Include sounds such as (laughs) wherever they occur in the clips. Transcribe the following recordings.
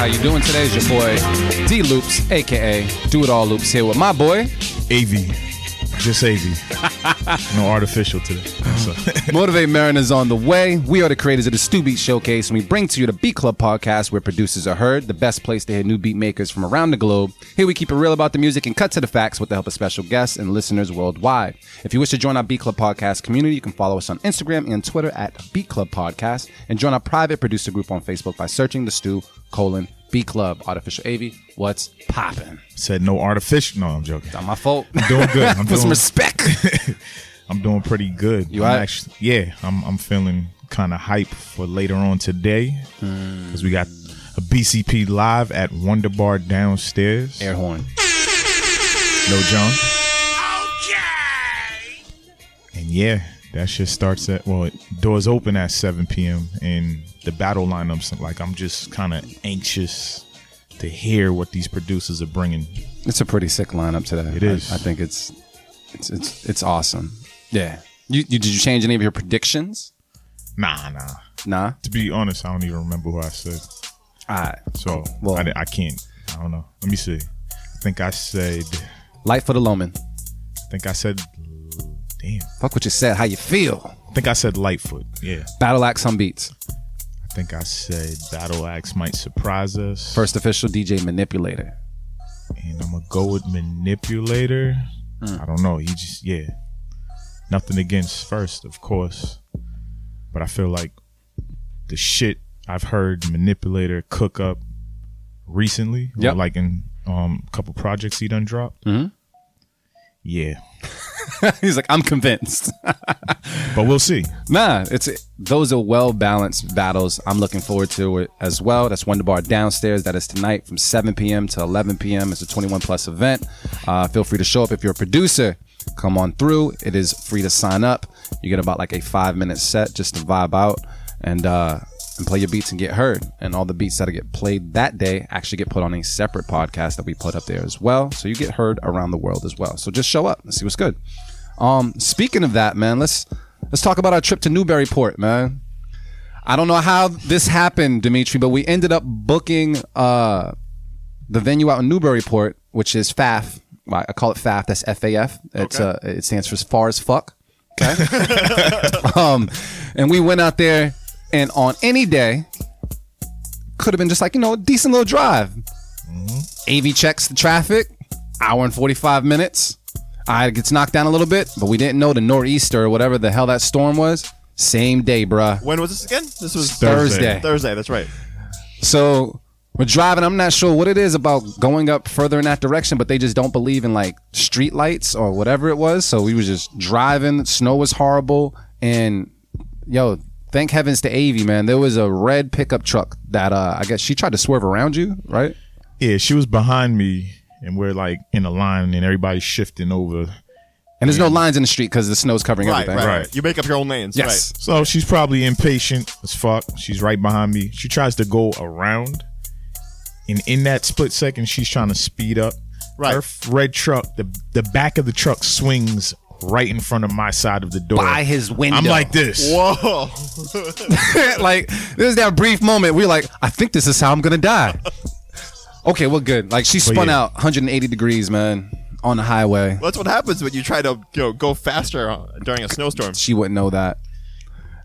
How you doing today? It's your boy D Loops, aka Do It All Loops, here with my boy AV. Just AV. (laughs) no artificial today. So, (laughs) Motivate Mariners on the way. We are the creators of the Stu Beat Showcase, and we bring to you the Beat Club podcast where producers are heard, the best place to hear new beat makers from around the globe. Here we keep it real about the music and cut to the facts with the help of special guests and listeners worldwide. If you wish to join our Beat Club podcast community, you can follow us on Instagram and Twitter at Beat Club Podcast, and join our private producer group on Facebook by searching the Stu colon Beat Club Artificial AV. What's poppin'? said no artificial. No, I'm joking. Not my fault. I'm doing good. (laughs) I'm Put some respect. (laughs) I'm doing pretty good. You I'm alright? actually, yeah, I'm I'm feeling kind of hype for later on today Hmm. because we got a BCP live at Wonder Bar downstairs. Air horn. No John. And yeah, that shit starts at well, doors open at 7 p.m. and the battle lineups like I'm just kind of anxious to hear what these producers are bringing. It's a pretty sick lineup today. It is. I, I think it's it's it's it's awesome. Yeah. You, you did you change any of your predictions? Nah, nah. Nah. To be honest, I don't even remember who I said. All right. So Well- I, I can't. I don't know. Let me see. I think I said. Light for the Loman. I think I said. Damn. Fuck what you said. How you feel? I think I said Lightfoot. Yeah. Battle Axe on beats. I think I said Battle Axe might surprise us. First official DJ manipulator. and I'm gonna go with manipulator. Hmm. I don't know. He just yeah. Nothing against first, of course, but I feel like the shit I've heard manipulator cook up recently, Yep. like in um a couple projects he done dropped. Mhm. Yeah, (laughs) He's like, I'm convinced. (laughs) but we'll see. nah, it's those are well balanced battles. I'm looking forward to it as well. That's Wonder Bar downstairs. That is tonight from 7 p.m. to 11 p.m. It's a 21 plus event. Uh, feel free to show up if you're a producer. Come on through. It is free to sign up. You get about like a five minute set just to vibe out and uh, and play your beats and get heard. And all the beats that get played that day actually get put on a separate podcast that we put up there as well. So you get heard around the world as well. So just show up and see what's good. Um, speaking of that, man, let's let's talk about our trip to Newburyport, man. I don't know how this happened, Dimitri, but we ended up booking uh, the venue out in Newburyport, which is FAF. I call it FAF. That's F A F. It's uh, it stands for as far as fuck. Okay. (laughs) um, and we went out there, and on any day, could have been just like you know a decent little drive. Mm-hmm. AV checks the traffic, hour and forty five minutes. I it gets knocked down a little bit, but we didn't know the nor'easter or whatever the hell that storm was. Same day, bruh. When was this again? This was Thursday. Thursday. That's right. So we're driving. I'm not sure what it is about going up further in that direction, but they just don't believe in like street lights or whatever it was. So we was just driving. Snow was horrible, and yo, thank heavens to Avi, man. There was a red pickup truck that uh, I guess she tried to swerve around you, right? Yeah, she was behind me, and we're like in a line, and everybody's shifting over. And there's no lines in the street because the snow's covering Right, everything. right, Right. You make up your own lanes. Yes. So she's probably impatient as fuck. She's right behind me. She tries to go around. And in that split second, she's trying to speed up. Right. Her red truck, the the back of the truck swings right in front of my side of the door. By his window. I'm like this. Whoa. (laughs) (laughs) like there's that brief moment we are like, I think this is how I'm gonna die. okay, well, good. Like she spun yeah. out 180 degrees, man, on the highway. That's what happens when you try to you know, go faster uh, during a snowstorm. She wouldn't know that.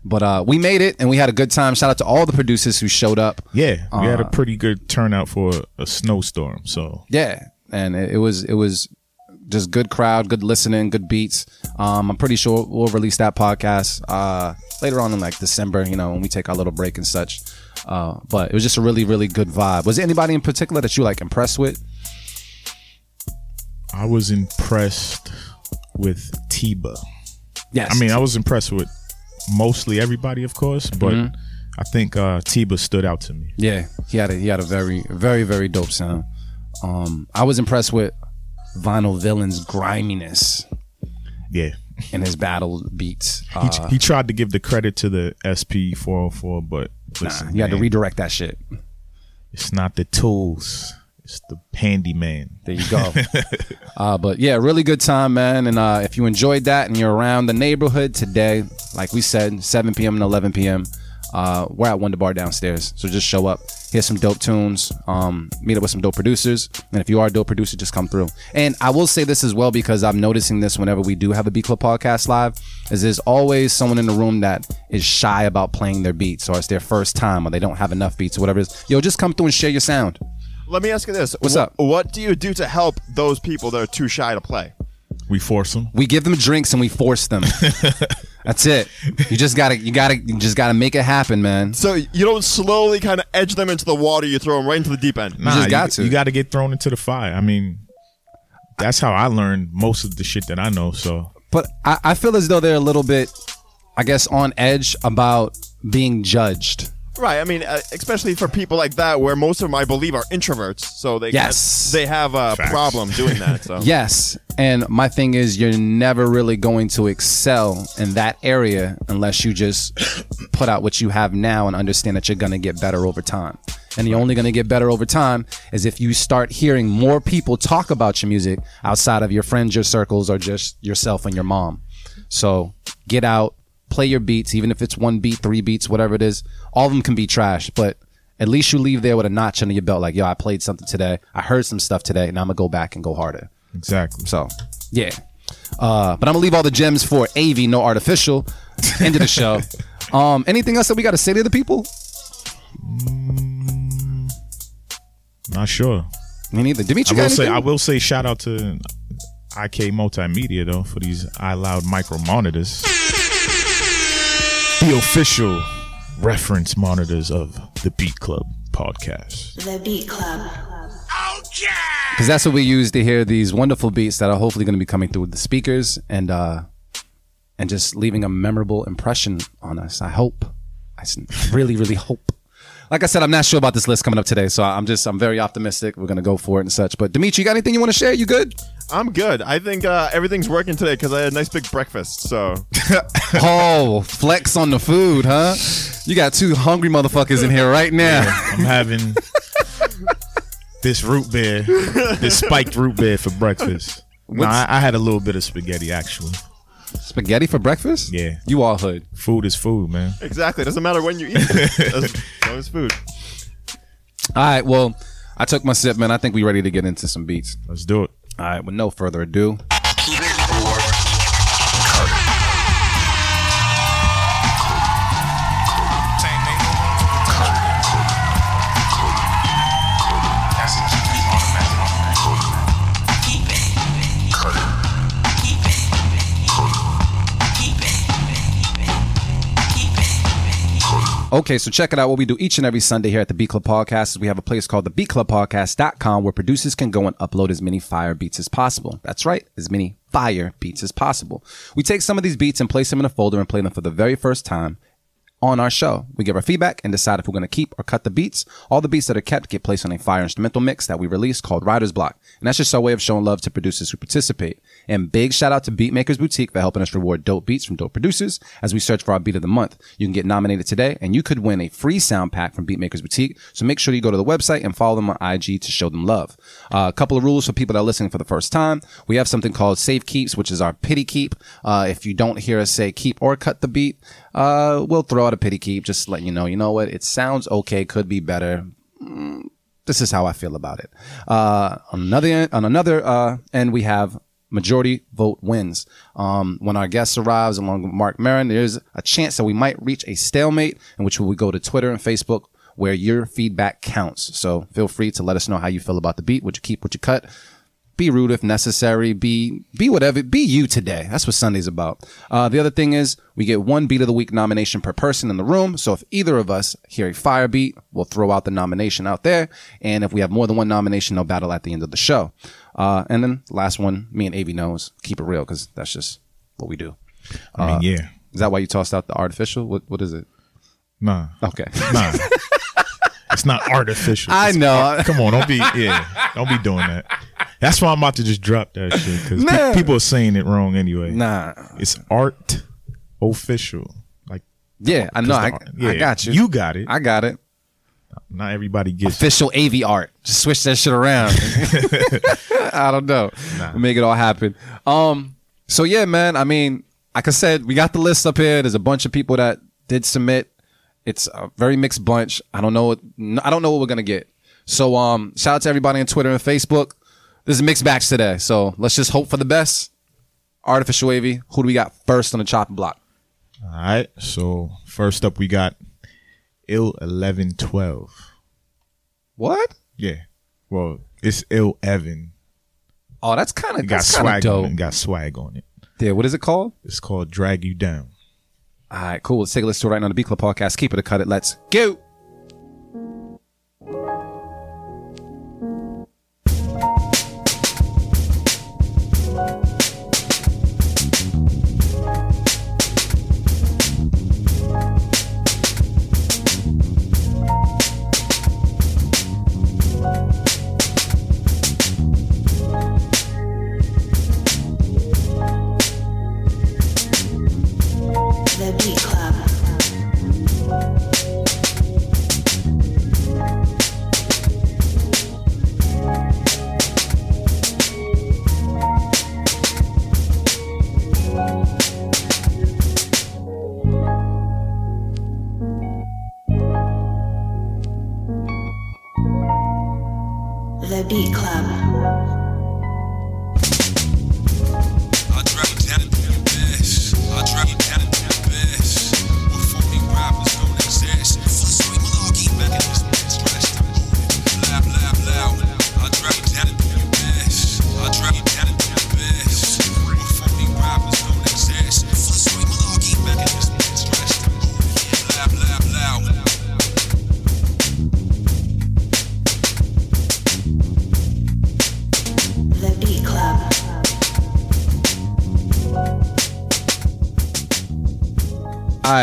But uh, we made it and we had a good time. Shout out to all the producers who showed up. Yeah, we had a Uh, pretty good turnout for a, a snowstorm. So Yeah, and it, it was it was just good crowd, good listening, good beats. Um, I'm pretty sure we'll release that podcast uh, later on in like December. You know, when we take our little break and such. Uh, but it was just a really really good vibe. Was there anybody in particular that you like impressed with? I was impressed with Tiba. Yes, I mean, I was impressed with mostly everybody, of course, but Mm-hmm. I think uh, Tiba stood out to me. Yeah, he had a he had a very very very dope sound. Um, I was impressed with Vinyl Villain's griminess Yeah. in his battle beats. He, Uh, he tried to give the credit to the SP 404, but listen, nah, you had to redirect that shit. it's not the tools, it's the handyman. There you go. (laughs) uh, but yeah, really good time, man. And uh, if you enjoyed that and you're around the neighborhood today, like we said, 7 p.m. and 11 p.m., uh, we're at Wonder Bar downstairs. So just show up hear some dope tunes, um, meet up with some dope producers. And if you are a dope producer, just come through. And I will say this as well because I'm noticing this whenever we do have a Beat Club podcast live, is there's always someone in the room that is shy about playing their beats or it's their first time or they don't have enough beats or whatever it is. Yo, just come through and share your sound. Let me ask you this: What's Wh- up? What do you do to help those people that are too shy to play? We force them. We give them drinks and we force them. (laughs) That's it. You just gotta, you gotta, you just gotta make it happen, man. So you don't slowly kind of edge them into the water; you throw them right into the deep end. Nah. just got to. You got to get thrown into the fire. I mean, that's how I learned most of the shit that I know. So But I, I feel as though they're a little bit, I guess, on edge about being judged. Right. I mean, uh, especially for people like that, where most of them, I believe, are introverts, so they Yes. they have a Facts. problem doing that. So (laughs) Yes. And my thing is, you're never really going to excel in that area unless you just put out what you have now and understand that you're going to get better over time. And you're only going to get better over time is if you start hearing more people talk about your music outside of your friends, your circles, or just yourself and your mom. So get out, play your beats, even if it's one beat, three beats, whatever it is. All of them can be trash, but at least you leave there with a notch under your belt. Like, yo, I played something today. I heard some stuff today, and I'm gonna go back and go harder. exactly. So, yeah. Uh, but I'm gonna leave all the gems for AV, no artificial. End of the show. (laughs) Um, anything else that we got to say to the people? Not sure. Me neither. Dimitri, I will say I will say shout out to IK Multimedia though for these iLoud micro monitors. The official reference monitors of the Beat Club podcast. The Beat Club. because that's what we use to hear these wonderful beats that are hopefully going to be coming through the speakers and uh and just leaving a memorable impression on us. I hope. I really, really hope. Like I said, I'm not sure about this list coming up today, so I'm just I'm very optimistic. We're gonna go for it and such. But Dimitri, you got anything you want to share? You good? I'm good. I think uh, everything's working today because I had a nice big breakfast. So (laughs) Oh, flex on the food, huh? You got two hungry motherfuckers in here right now. I'm having this root beer, this spiked root beer for breakfast. No, I, I had a little bit of spaghetti actually. Spaghetti for breakfast? Yeah. You all hood. Food is food, man. exactly, doesn't matter when you eat it. as long as food. All right, well, I took my sip, man. I think we ready to get into some beats. Let's do it. All right, with no further ado. Okay, so check it out. What we do each and every Sunday here at the Beat Club Podcast is we have a place called the beatclubpodcast.com where producers can go and upload as many fire beats as possible. That's right, as many fire beats as possible. We take some of these beats and place them in a folder and play them for the very first time on our show. We give our feedback and decide if we're going to keep or cut the beats. All the beats that are kept get placed on a fire instrumental mix that we release called Writer's Block. And that's just our way of showing love to producers who participate. And big shout out to Beatmakers Boutique for helping us reward dope beats from dope producers as we search for our beat of the month. You can get nominated today and you could win a free sound pack from Beatmakers Boutique. So make sure you go to the website and follow them on IG to show them love. Uh, a couple of rules for people that are listening for the first time. We have something called Safe Keeps, which is our pity keep. Uh, if you don't hear us say keep or cut the beat, uh, we'll throw out a pity keep, just letting you know, you know what, it sounds okay, could be better. Mm, this is how I feel about it. Uh, on another on another uh, we have majority vote wins. Um, when our guest arrives along with Mark Marin, there's a chance that we might reach a stalemate in which we go to Twitter and Facebook where your feedback counts. So feel free to let us know how you feel about the beat, what you keep, what you cut be rude if necessary. Be be whatever. Be you today. That's what Sunday's about. Uh, the other thing is we get one beat of the week nomination per person in the room. So if either of us hear a fire beat, we'll throw out the nomination out there. And if we have more than one nomination, they'll battle at the end of the show. Uh, and then last one, me and Avi knows. Keep it real because that's just what we do. I mean, yeah. Is that why you tossed out the artificial? What what is it? Nah. Okay. Nah. (laughs) not artificial. I It's know. art- Come on, don't be yeah, don't be doing that. That's why I'm about to just drop that shit because Nah. people are saying it wrong anyway. nah. It's art official. Like Yeah, I know. I, art- I got you. You got it. I got it. not everybody gets. official AV art. Just switch that shit around. (laughs) I don't know. Make it all happen. Um. So yeah, man. I mean, like I said, we got the list up here. There's a bunch of people that did submit, It's a very mixed bunch. I don't know. What, I don't know what we're gonna get. So um, shout out to everybody on Twitter and Facebook. This is a mixed batch today. So let's just hope for the best. Artificial wavy. Who do we got first on the chopping block? All right. So first up, we got ill eleven twelve. What? Yeah. Well, it's ill Evan. Oh, that's kind of got that's kind of swag on it. Got swag on it. Yeah. What is it called? It's called Drag You Down. All right, cool. Let's take a listen to it right now on the B Club podcast. Keep it a cut it. Let's go.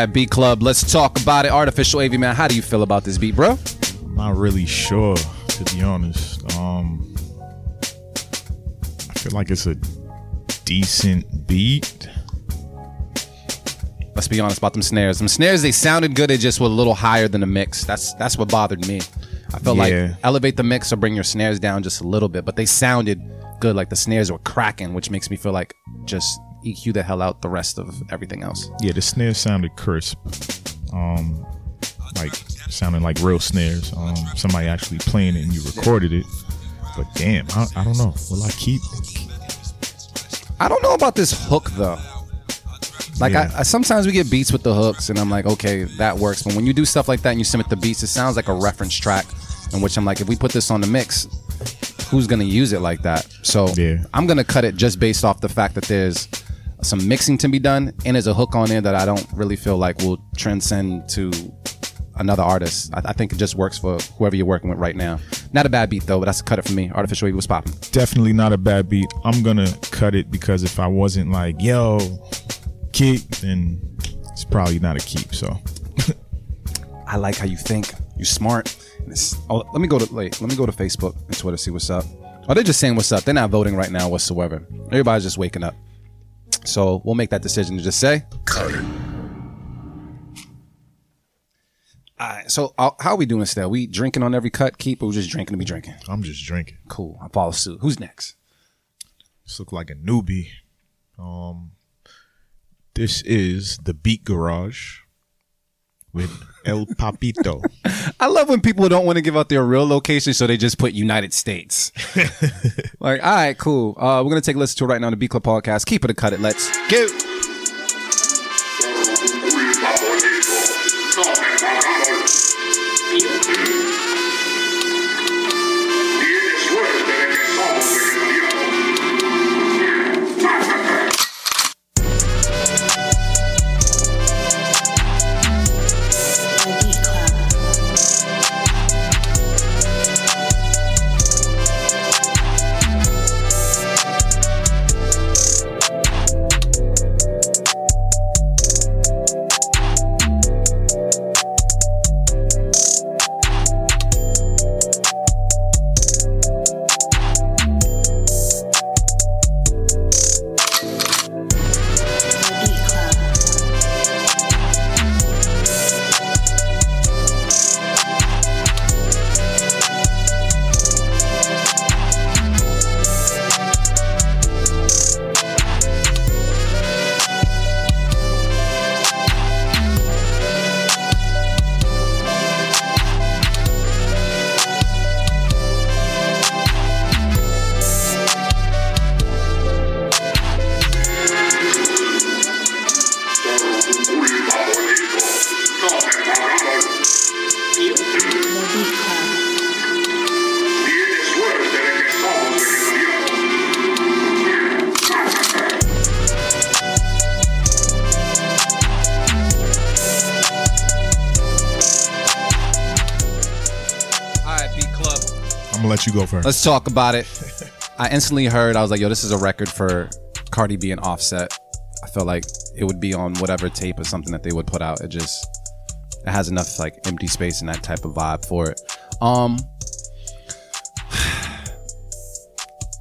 Right, B Club. Let's talk about it. Artificial AV man. How do you feel about this beat, bro? I'm not really sure, to be honest. Um, I feel like it's a decent beat. Let's be honest about them snares. Them snares, they sounded good. They just were a little higher than the mix. That's that's what bothered me. I felt like elevate the mix or bring your snares down just a little bit, but they sounded good. Like the snares were cracking, which makes me feel like just EQ the hell out the rest of everything else. Yeah, the snare sounded crisp. Um, like sounding like real snares. Um, somebody actually playing it and you recorded it. But damn, I, I don't know. Will I keep? I don't know about this hook though. Like Yeah. I, I sometimes we get beats with the hooks, and I'm like, okay, that works. But when you do stuff like that and you submit the beats, it sounds like a reference track, in which I'm like, if we put this on the mix, who's gonna use it like that? So Yeah. I'm gonna cut it just based off the fact that there's some mixing to be done, and there's a hook on there that I don't really feel like will transcend to another artist. I, I think it just works for whoever you're working with right now. Not a bad beat though, but that's a cut it for me. Artificial Wave was popping. Definitely not a bad beat. I'm gonna cut it because if I wasn't like, yo, keep, then it's probably not a keep. So (laughs) I like how you think. You're smart. It's- Oh, let me go to wait, let me go to Facebook and Twitter see what's up. Oh, they're just saying what's up. They're not voting right now whatsoever. Everybody's just waking up. So we'll make that decision to just say. Cut it. All right. So uh, how are we doing? There, we drinking on every cut, keep, or we just drinking to be drinking? I'm just drinking. Cool. I follow suit. Who's next? This look like a newbie. Um, this is the Beat Garage with El Papito. I love when people don't want to give out their real location, so they just put United States. (laughs) like, all right, cool. Uh, we're gonna take a listen to it right now on the B Club podcast. Keep it a cut it. Let's go. Go first. Let's talk about it. I instantly heard, I was like, yo, this is a record for Cardi B and Offset. I felt like it would be on whatever tape or something that they would put out. It just it has enough like empty space and that type of vibe for it. Um (sighs)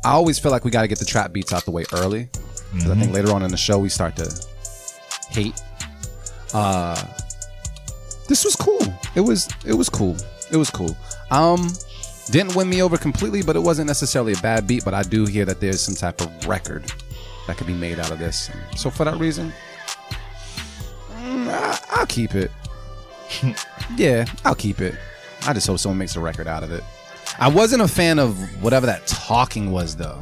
I always feel like we gotta get the trap beats out the way early. Because I think later on in the show we start to hate. Uh this was cool. It was it was cool. It was cool. Um didn't win me over completely, but it wasn't necessarily a bad beat. But I do hear that there's some type of record that could be made out of this. So for that reason, mm, I, I'll keep it. (laughs) yeah, I'll keep it. I just hope someone makes a record out of it. I wasn't a fan of whatever that talking was, though.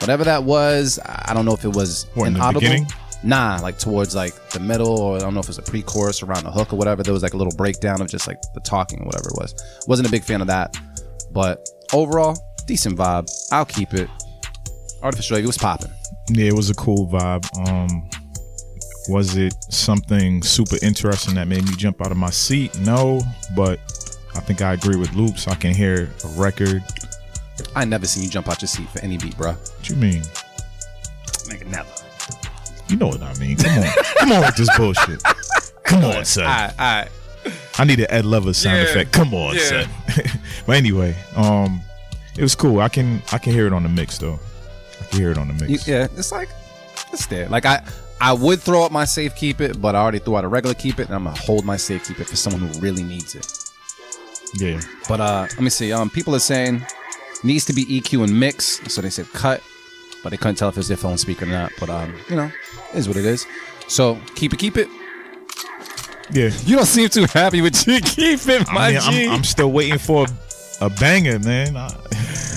Whatever that was, I don't know if it was What, in the inaudible. beginning? Nah, like towards like the middle, or I don't know if it was a pre-chorus around the hook or whatever. There was like a little breakdown of just like the talking or whatever it was. Wasn't a big fan of that, but overall, decent vibe. I'll keep it. Artificial Wave, it was popping. Yeah, it was a cool vibe. Um, was it something super interesting that made me jump out of my seat? No, but I think I agree with Loops. I can hear a record. I never seen you jump out your seat for any beat, bro. What you mean? Nigga, never. You know what I mean? Come on, come on with this bullshit. Come on, son. Alright, alright. I need an Ed Lover sound Yeah. effect. Come on, Yeah. son. (laughs) but anyway, um, it was cool. I can I can hear it on the mix though. I can hear it on the You- mix. yeah, it's like it's there. Like I, I would throw out my safe keep it, but I already threw out a regular keep it, and I'm gonna hold my safe keep it for someone who really needs it. Yeah. But uh, let me see. Um, people are saying needs to be EQ and mix, so they said cut, but they couldn't tell if it's their phone speaker or not. But um, you know, it is what it is. So keep it, keep it. Yeah. You don't seem too happy with your keep it, my I mean, G. I'm, I'm still waiting for a, a banger, man. I,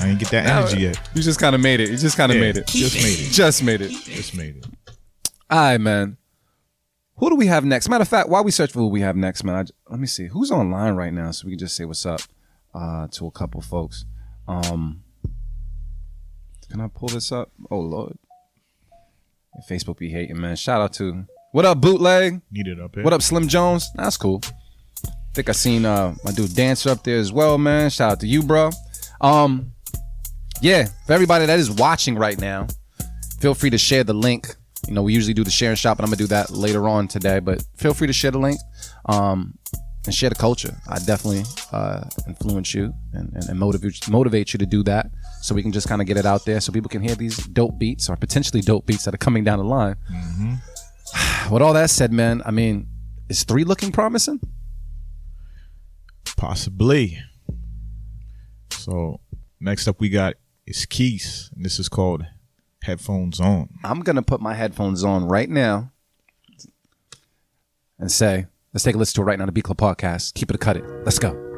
I ain't get that energy yet. You just kind of made it. You just kind of Yeah, made it. Just made it. Just made it. Just made it. All right, man. Who do we have next? Matter of fact, while we search for who we have next, man, I j let me see who's online right now, so we can just say what's up uh, to a couple folks. Um, can I pull this up? Oh Lord, Facebook be hating, man. Shout out to what up, bootleg. Need it up here. What up, Slim Jones? That's cool. I think I seen uh my dude Dancer up there as well, man. Shout out to you, bro. Um, yeah, for everybody that is watching right now, feel free to share the link. You know, we usually do the share and shop, and I'm gonna do that later on today. But feel free to share the link, um, and share the culture. I definitely uh, influence you and, and, and motivate motivate you to do that, so we can just kind of get it out there, so people can hear these dope beats or potentially dope beats that are coming down the line. (sighs) With all that said, man, I mean, is three looking promising? Possibly. So next up we got is Keys, and this is called Headphones On. I'm gonna put my headphones on right now and say, let's take a listen to it right now. The B Club podcast. Keep it, a cut it. Let's go.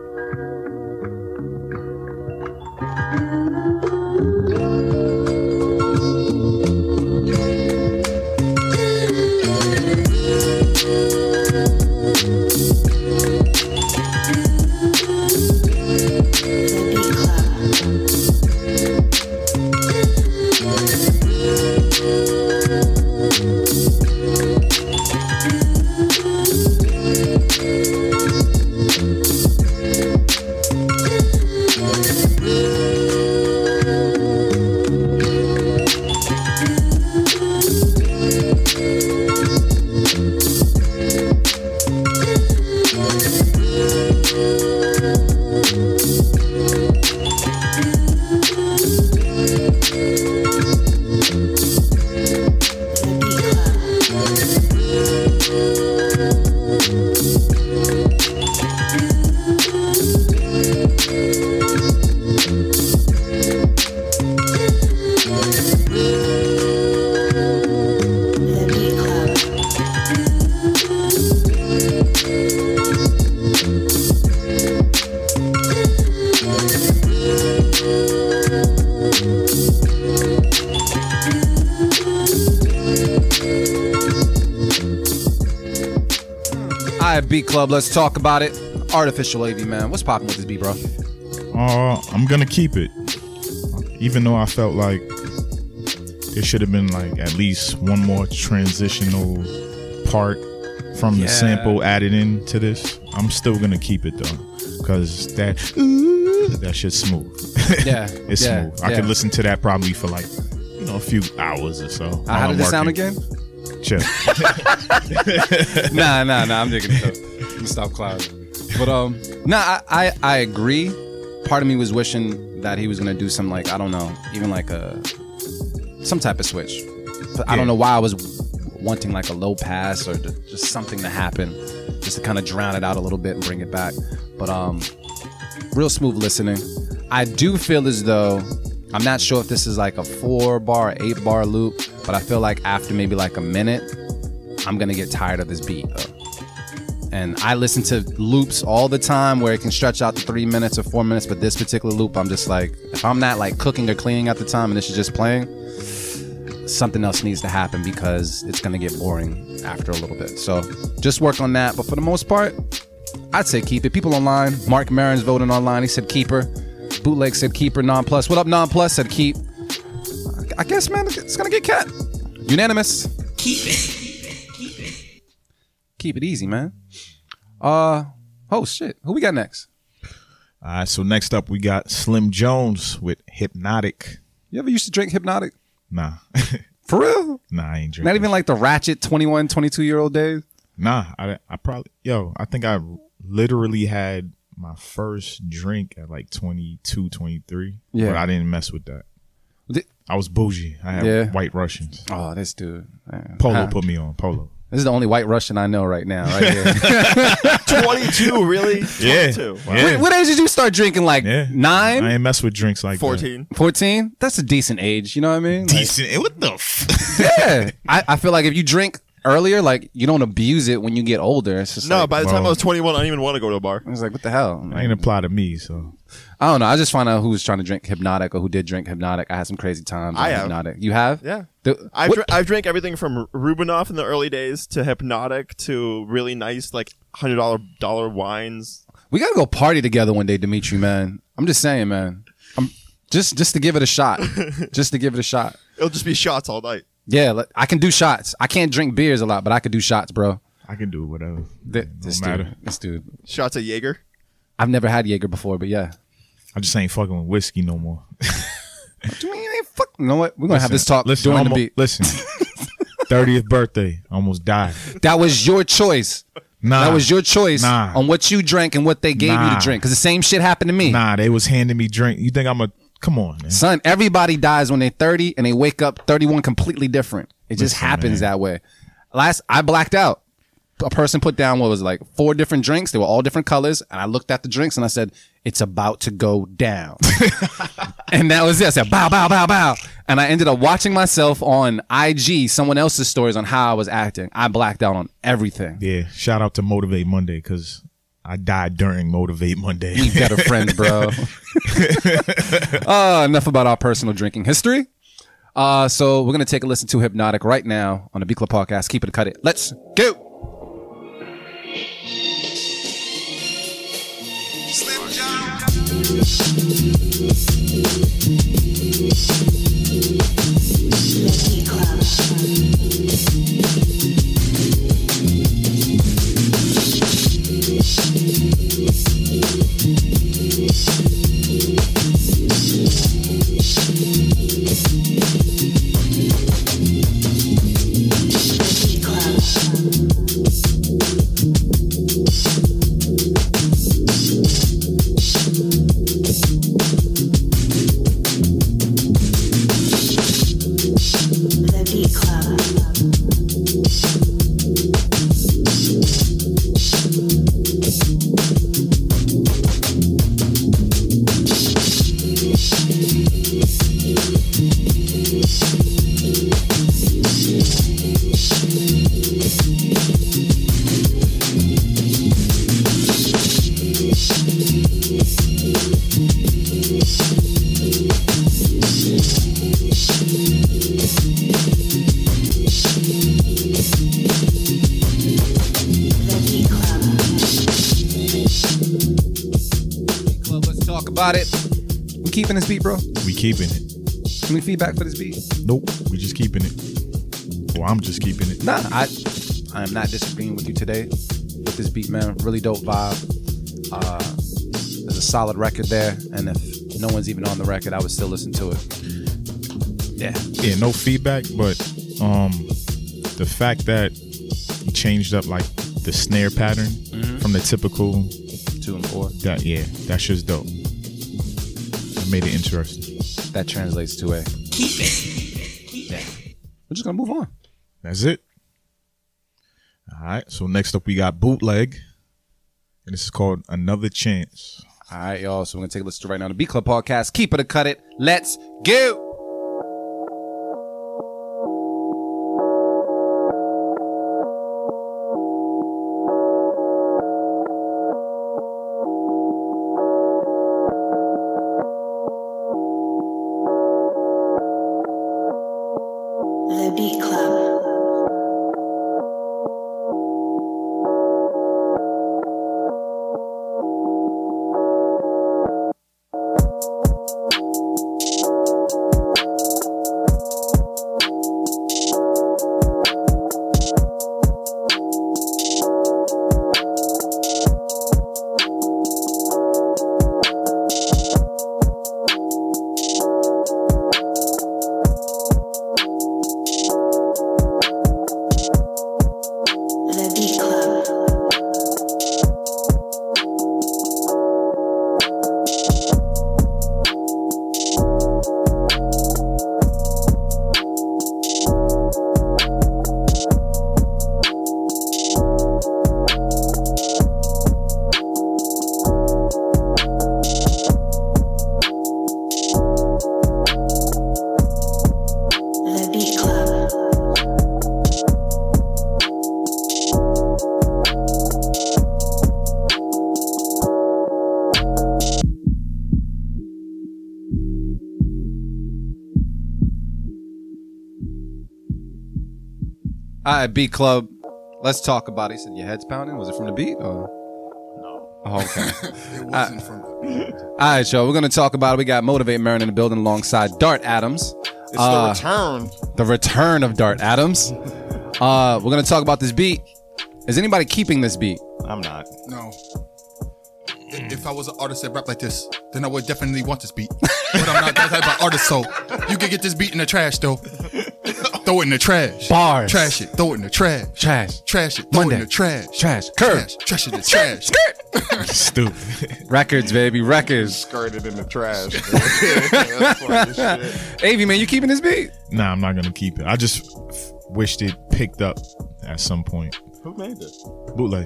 Right, Beat Club. Let's talk about it. Artificial AV, man. What's popping with this beat, bro? Uh, I'm gonna keep it, even though I felt like there should have been like at least one more transitional part from Yeah. the sample added into this. I'm still gonna keep it though, because that that shit's smooth. (laughs) Yeah, it's yeah, smooth. I yeah. could listen to that probably for like you know a few hours or so. Uh, how did it sound again? Chill. (laughs) nah, nah, nah. I'm digging it. Though. Stop clouding. But um, nah, I, I I agree. Part of me was wishing that he was gonna do some like I don't know, even like a some type of switch. But I don't know why I was wanting like a low pass or to, just something to happen, just to kind of drown it out a little bit and bring it back. But um, real smooth listening. I do feel as though I'm not sure if this is like a four bar, eight bar loop, but I feel like after maybe like a minute, I'm gonna get tired of this beat. And I listen to loops all the time where it can stretch out to three minutes or four minutes, but this particular loop, I'm just like, if I'm not like cooking or cleaning at the time and this is just playing, something else needs to happen because it's gonna get boring after a little bit. So just work on that. But for the most part, I'd say keep it. People online, Mark Marin's voting online. He said keeper. Bootleg said keeper. Non plus. What up, non plus? Said keep. I guess, man, it's gonna get cut. Unanimous. Keep it. Keep it. Keep it easy, man. Uh oh shit. Who we got next? All right. So next up we got Slim Jones with Hypnotic. You ever used to drink Hpnotiq? Nah, (laughs) For real? nah, I ain't drinking. Not even like the ratchet 21, 22 year old days? Nah, I, I probably yo. I think I literally had my first drink at like 22, 23. Yeah. but I didn't mess with that. Di- I was bougie. I had Yeah. white Russians. Oh, this dude. man. Polo Ah, put me on. Polo. This is the only white Russian I know right now, right here. (laughs) 22, really? Yeah. 22. Yeah. what age did you start drinking? Like Yeah. nine? I ain't mess with drinks like that. 14. 14? That's a decent age, you know what I mean? Decent. Eh, What the? F- (laughs) yeah. I, I feel like if you drink earlier, like you don't abuse it when you get older. It's just No, like, by the time I was 21, I didn't even want to go to a bar. I was like, what the hell? I ain't apply to me. So I don't know. I just found out who was trying to drink hypnotic or who did drink hypnotic. I had some crazy times. I on have. hypnotic. You have? Yeah. The- I've, what- dr- I've drank everything from Rubinoff in the early days to Hypnotic to really nice, like, $100 dollar wines. we gotta go party together one day, Dimitri. Man, I'm just saying, man. I'm just just to give it a shot. (laughs) just to give it a shot. It'll just be shots all night. Yeah, like, I can do shots. I can't drink beers a lot, but I could do shots, bro. I can do whatever. Th- Don't this matter. dude, this dude. Shots of Jaeger. I've never had Jaeger before, but yeah. I just ain't fucking with whiskey no more. (laughs) What do you mean? Ain't fuck. You know what? We're gonna have this talk Listen, during the almo- beat. Listen, (laughs) thirtieth birthday, almost died. That was your choice. Nah, That was your choice Nah. on what you drank and what they gave you Nah. to drink. Because the same shit happened to me. Nah, they was handing me drink. You think I'm a? Come on, man. Son, everybody dies when they're 30 and they wake up 31 completely different. It just Listen, happens man. that way. Last, I blacked out. A person put down what was like four different drinks. They were all different colors. And I looked at the drinks and I said, it's about to go down. (laughs) and that was it. I said, bow, bow, bow, bow. And I ended up watching myself on IG, someone else's stories on how I was acting. I blacked out on everything. Yeah, shout out to Motivate Monday because I died during Motivate Monday. We better friends, bro. (laughs) uh, enough about our personal drinking history. Uh, so we're gonna take a listen to Hypnotic right now on the B Club podcast. Keep it, cut it. Let's go. Slim Jones. Keeping it. Any feedback for this beat? Nope, we just keeping it. Well, I'm just keeping it. Nah, I I am not disagreeing with you today with this beat, man. Really dope vibe. Uh, there's a solid record there, and if no one's even on the record, I would still listen to it. Yeah, Yeah, no feedback, but um, the fact that he changed up like the snare pattern Mm-hmm. from the typical two and four. that yeah, that's just dope. That made it interesting. That translates to a. Keep it. Keep it. We're just gonna move on. That's it. All right. So next up we got bootleg, and this is called Another Chance. All right, y'all. So we're gonna take a listen to right now the B Club podcast. Keep it or cut it. Let's go. Right, B Club. Let's talk about it. You said your head's pounding. Was it from the beat? Or? No. Oh, okay. (laughs) It wasn't from the All right, y'all. We're gonna talk about it. We got Motivate Marin in the building alongside Dart Adams. It's Uh, the return. the return of Dart Adams. Uh, we're gonna talk about this beat. Is anybody keeping this beat? I'm not. No. If I was an artist that rap like this, then I would definitely want this beat. (laughs) But I'm not that type of artist, so you can get this beat in the trash, though. Throw it in the trash. Bars. Trash it. Throw it in the trash. Trash. Trash it. Throw it in the trash. Trash. Curb. Trash. Trash it in the (laughs) trash. (laughs) Stupid. (laughs) Records, baby. Records. Skirted in the trash. That's shit. Avi, man, you keeping this beat? nah, I'm not gonna keep it. I just f- wished it picked up at some point. Who made this? Bootleg.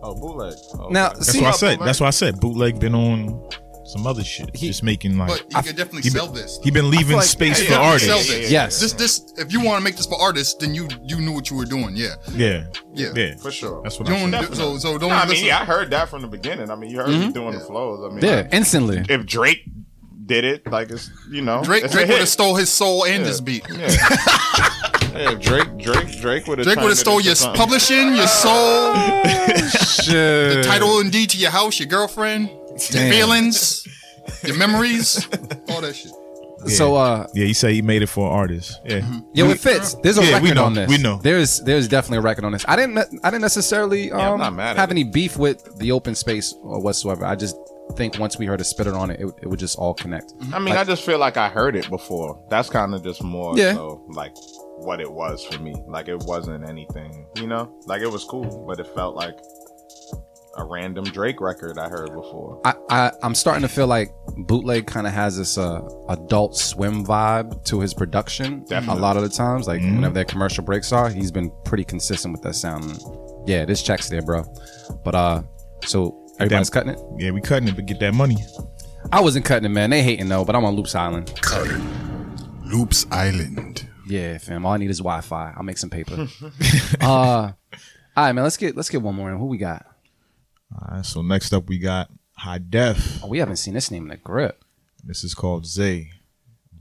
Oh, bootleg. Oh, Now, okay. That's see, what I said. That's what I said. Bootleg been on some other shit. Just making like But you can definitely he sell been, this. he been leaving like- space Yeah, for you can artists. sell this. Yes. This, this, if you want to make this for artists, then you you knew what you were doing. Yeah. Yeah. Yeah. Yeah. For sure. That's what You I don't do, so so don't Nah, I mean, yeah, I heard that from the beginning. I mean, you heard me mm-hmm. doing the flows. I mean, Yeah, like, instantly. if Drake did it, like it's you know, Drake Drake would have stole his soul and Yeah. this beat. Yeah. yeah, Drake, Drake, Drake would have. Drake would have stole your publishing, your soul, (laughs) (laughs) Shit. The title and deed to your house, your girlfriend, your feelings, your memories, (laughs) all that shit. So, uh, Yeah, you say he made it for artists. Yeah. yo, it fits. There's a Yeah, record we know. on this. We know. There's there's definitely a record on this. I didn't I didn't necessarily um, I'm not have it. any beef with the open space or whatsoever. I just think once we heard a spitter on it, it, it would just all connect. I mean, I just feel like I heard it before. That's kind of just more Yeah. so like what it was for me. Like it wasn't anything, you know. Like it was cool, but it felt like a random Drake record I heard before. I, I I'm starting to feel like bootleg kind of has this uh, adult swim vibe to his production. Definitely. A lot of the times, like whenever their commercial breaks are, he's been pretty consistent with that sound. Yeah, this checks there, bro. But uh, so everybody's cutting it. Yeah, we cutting it, but get that money. I wasn't cutting it, man. They hating though, but I'm on Loops Island. Cutting Loops Island. Yeah, fam. All I need is Wi-Fi. I'll make some paper. (laughs) uh, all right, man. Let's get let's get one more. in. Who we got? All right, so next up we got High Def. Oh, we haven't seen this name in the grip. This is called Zay.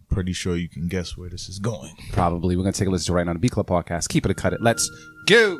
Pretty sure you can guess where this is going. Probably. We're gonna take a listen to it right now. on The Beat Club podcast. Keep it or cut it. Let's go.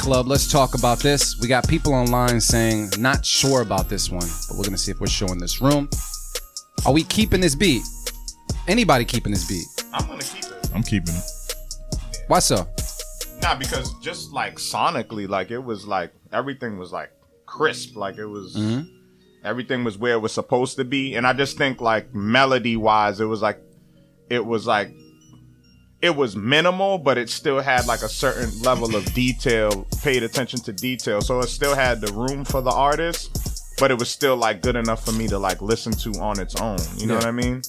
Club, let's talk about this. We got people online saying not sure about this one, but we're gonna see if we're showing this room. Are we keeping this beat? Anybody keeping this beat? I'm gonna keep it. I'm keeping it. Why so? Nah, because just like sonically, like it was like everything was like crisp, like it was mm-hmm. everything was where it was supposed to be, and I just think like melody wise, it was like it was like it was minimal, but it still had like a certain level of detail, paid attention to detail, so it still had the room for the artist, but it was still like good enough for me to like listen to on its own. You know Yeah. what I mean?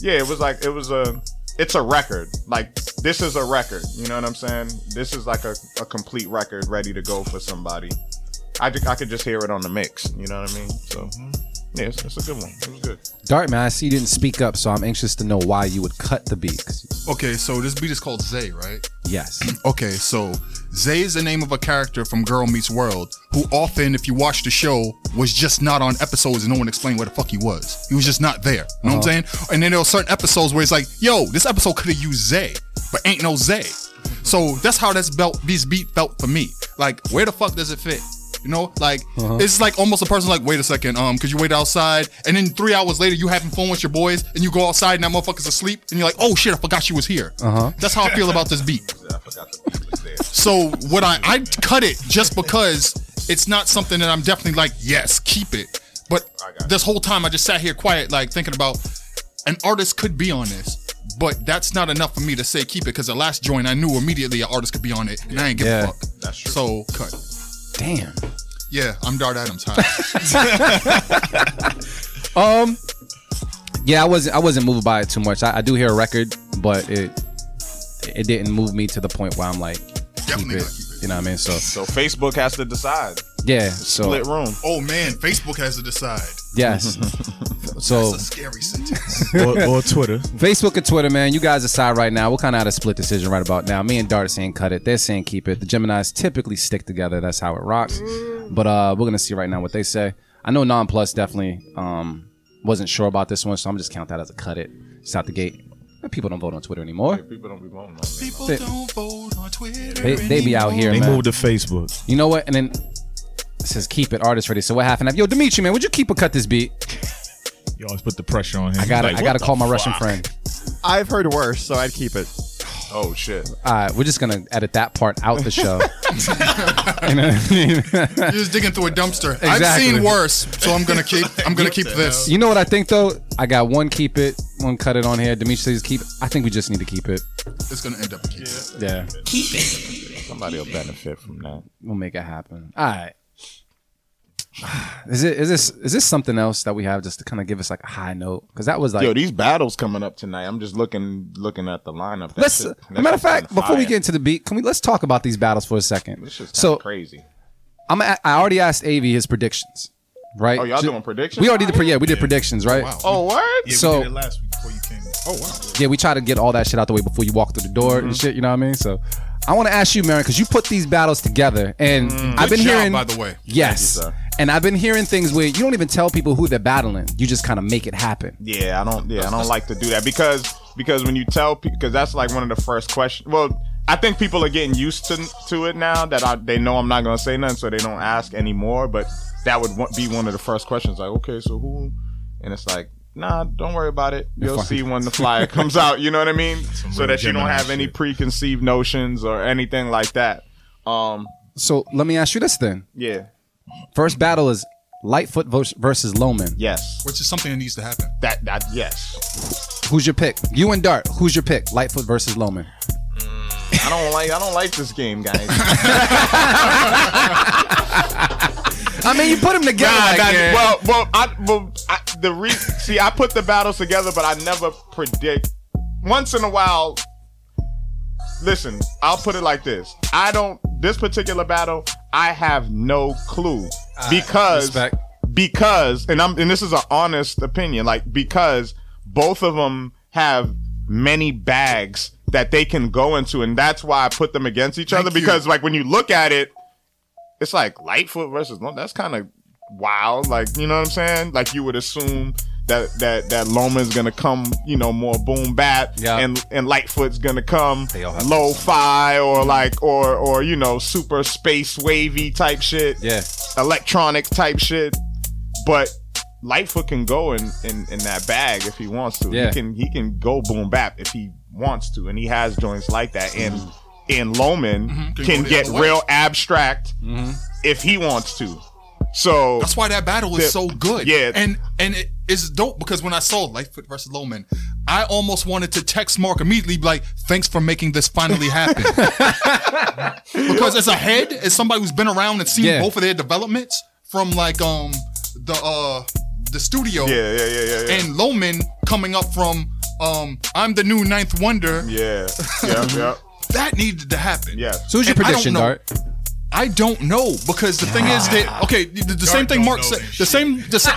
Yeah, it was like it was a it's a record. Like this is a record. You know what I'm saying? This is like a, a complete record ready to go for somebody. I, I could just hear it on the mix. You know what I mean? So mm-hmm. Yeah, it's, it's a good one. It was good. Dart man, I see you didn't speak up, so I'm anxious to know why you would cut the beat. Okay, so this beat is called Zay, right? Yes. (clears throat) Okay, so Zay is the name of a character from Girl Meets World who often, if you watch the show, was just not on episodes and no one explained where the fuck he was. He was just not there. You know what I'm uh-huh. saying? And then there were certain episodes where it's like, yo, this episode could have used Zay, but ain't no Zay. So that's how this belt this beat felt for me. Like, where the fuck does it fit? You know, like it's like almost a person like, wait a second, um, because you wait outside, and then three hours later you having fun with your boys, and you go outside and that motherfucker's asleep, and you're like, oh shit, I forgot she was here. Uh-huh. That's how I feel about this beat. I beat. So what I I cut it just because it's not something that I'm definitely like yes keep it. But this whole time I just sat here quiet like thinking about an artist could be on this, but that's not enough for me to say keep it because the last joint I knew immediately an artist could be on it and I ain't give Yeah. a fuck. That's true. So cut. Damn. Yeah, I'm Dart Adams. Hi. (laughs) Um. Yeah, I wasn't. I wasn't moved by it too much. I, I do hear a record, but it it didn't move me to the point where I'm like, keep Definitely it. not keep it. You know what I mean? So So Facebook has to decide. yeah. So Split room. oh man, Facebook has to decide. yes. (laughs) so That's a scary sentence. (laughs) Or, or Twitter. Facebook and Twitter, man, you guys decide right now. We're kind of at a split decision right about now. Me and Dart are saying cut it. They're saying keep it. The Geminis typically stick together. That's how it rocks. But uh, we're gonna see right now what they say. I know Non Plus definitely um wasn't sure about this one, so I'm just count that as a cut it. It's out the gate. People don't vote on Twitter anymore. People don't be voting on me. People They- don't vote on Twitter. They, they be out here, They man. moved to Facebook. You know what? And then it says keep it. Artist ready. So what happened? Yo, Dimitri, man, would you keep or cut this beat? You always put the pressure on him. I got to Like, I got to the call my Russian friend. I've heard worse, so I'd keep it. Oh shit. All right, we're just gonna edit that part out the show. (laughs) you know what I mean? You're just digging through a dumpster. I've Exactly. seen worse, so I'm gonna keep. I'm gonna keep this. You know what I think though? I got one keep it, one cut it on here. Dimitri says keep. I think we just need to keep it. It's gonna end up. Keep it. Yeah, Keep it. Somebody will benefit from that. we'll make it happen. All right. Is it is this is this something else that we have just to kind of give us like a high note? Because that was like Yo, these battles coming up tonight. I'm just looking looking at the lineup. That let's. shit- that matter of fact, before we get into the beat, can we let's talk about these battles for a second? this shit's So so crazy. I'm a- I already asked Av his predictions, right? Oh, y'all Ju- doing predictions? We already did. pre- Yeah, we did predictions, right? Wow. Oh, what? Yeah, So- we did it last week before you came. Oh wow. Yeah, we try to get all that shit out the way before you walk through the door Mm-hmm. and shit. You know what I mean? So, I want to ask you, Marin, because you put these battles together, and I've Good been job, hearing, by the way. yes, Mm. Thank you, sir. and I've been hearing things where you don't even tell people who they're battling. You just kind of make it happen. Yeah, I don't. Yeah, I don't like to do that because because when you tell people, because that's like one of the first questions. Well, I think people are getting used to to it now that I they know I'm not gonna say nothing, so they don't ask anymore. But that would be one of the first questions. Like, okay, so who? And it's like, nah, don't worry about it. You'll fine. see when the flyer (laughs) comes out. You know what I mean? So that you don't Gemini have any preconceived notions or anything like that. Um, So let me ask you this then: yeah, first battle is Lightfoot versus Loman. yes, Which is something that needs to happen. that that yes. Who's your pick? You and Dart. Who's your pick? Lightfoot versus Loman. I don't like I don't like this game, guys. (laughs) (laughs) I mean, you put them together. Nah, like, nah, yeah. well, well, I, well, I, the re- see, I put the battles together, but I never predict. Once in a while, listen, I'll put it like this: I don't. This particular battle, I have no clue because respect. because, and I'm, and this is an honest opinion, like because both of them have many bags that they can go into, and that's why I put them against each Thank other you. because like when you look at it, it's like Lightfoot versus Loma. That's kind of wild. Like you know what I'm saying? Like you would assume that that that Loma's gonna come, you know, more boom bap, Yeah. and and Lightfoot's gonna come They all have low fi or like or or you know super space wavy type shit, Yeah. electronic type shit. But Lightfoot can go in, in in that bag if he wants to. Yeah. He can he can go boom bap if he wants to, and he has joints like that. And mm. And Loman Can can, get real abstract if he wants to. So That's why that battle is The- so good. yeah. And and it is dope because when I saw Lightfoot versus Lowman, I almost wanted to text Mark immediately, like, thanks for making this finally happen. (laughs) because as a head, as somebody who's been around and seen Yeah. both of their developments from like um the uh the studio yeah, yeah, yeah, yeah, yeah. and Lowman coming up from um I'm the new ninth wonder, yeah, yeah, yeah, that needed to happen. yeah. So who's your And prediction, know. Dart? I don't know because the thing is that okay, the, the same thing Mark said. this The same, the same,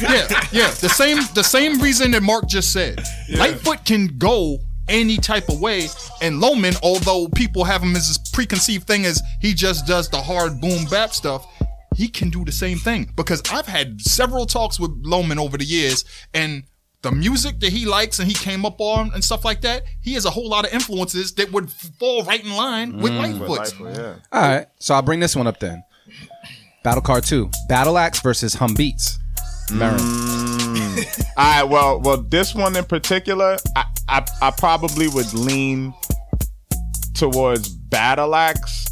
yeah, yeah, the same, the same reason that Mark just said. Lightfoot can go any type of way, and Loman, although people have him as this preconceived thing as he just does the hard boom bap stuff, he can do the same thing. Because I've had several talks with Loman over the years, and the music that he likes and he came up on and stuff like that, he has a whole lot of influences that would fall right in line with mm, Lightfoot's. Lightfoot, yeah. All right. So I'll bring this one up then. Battle Card 2. Battle Axe versus Hum Beats. Marin. Mm. All right. Well, well, this one in particular, I, I, I probably would lean towards Battle Axe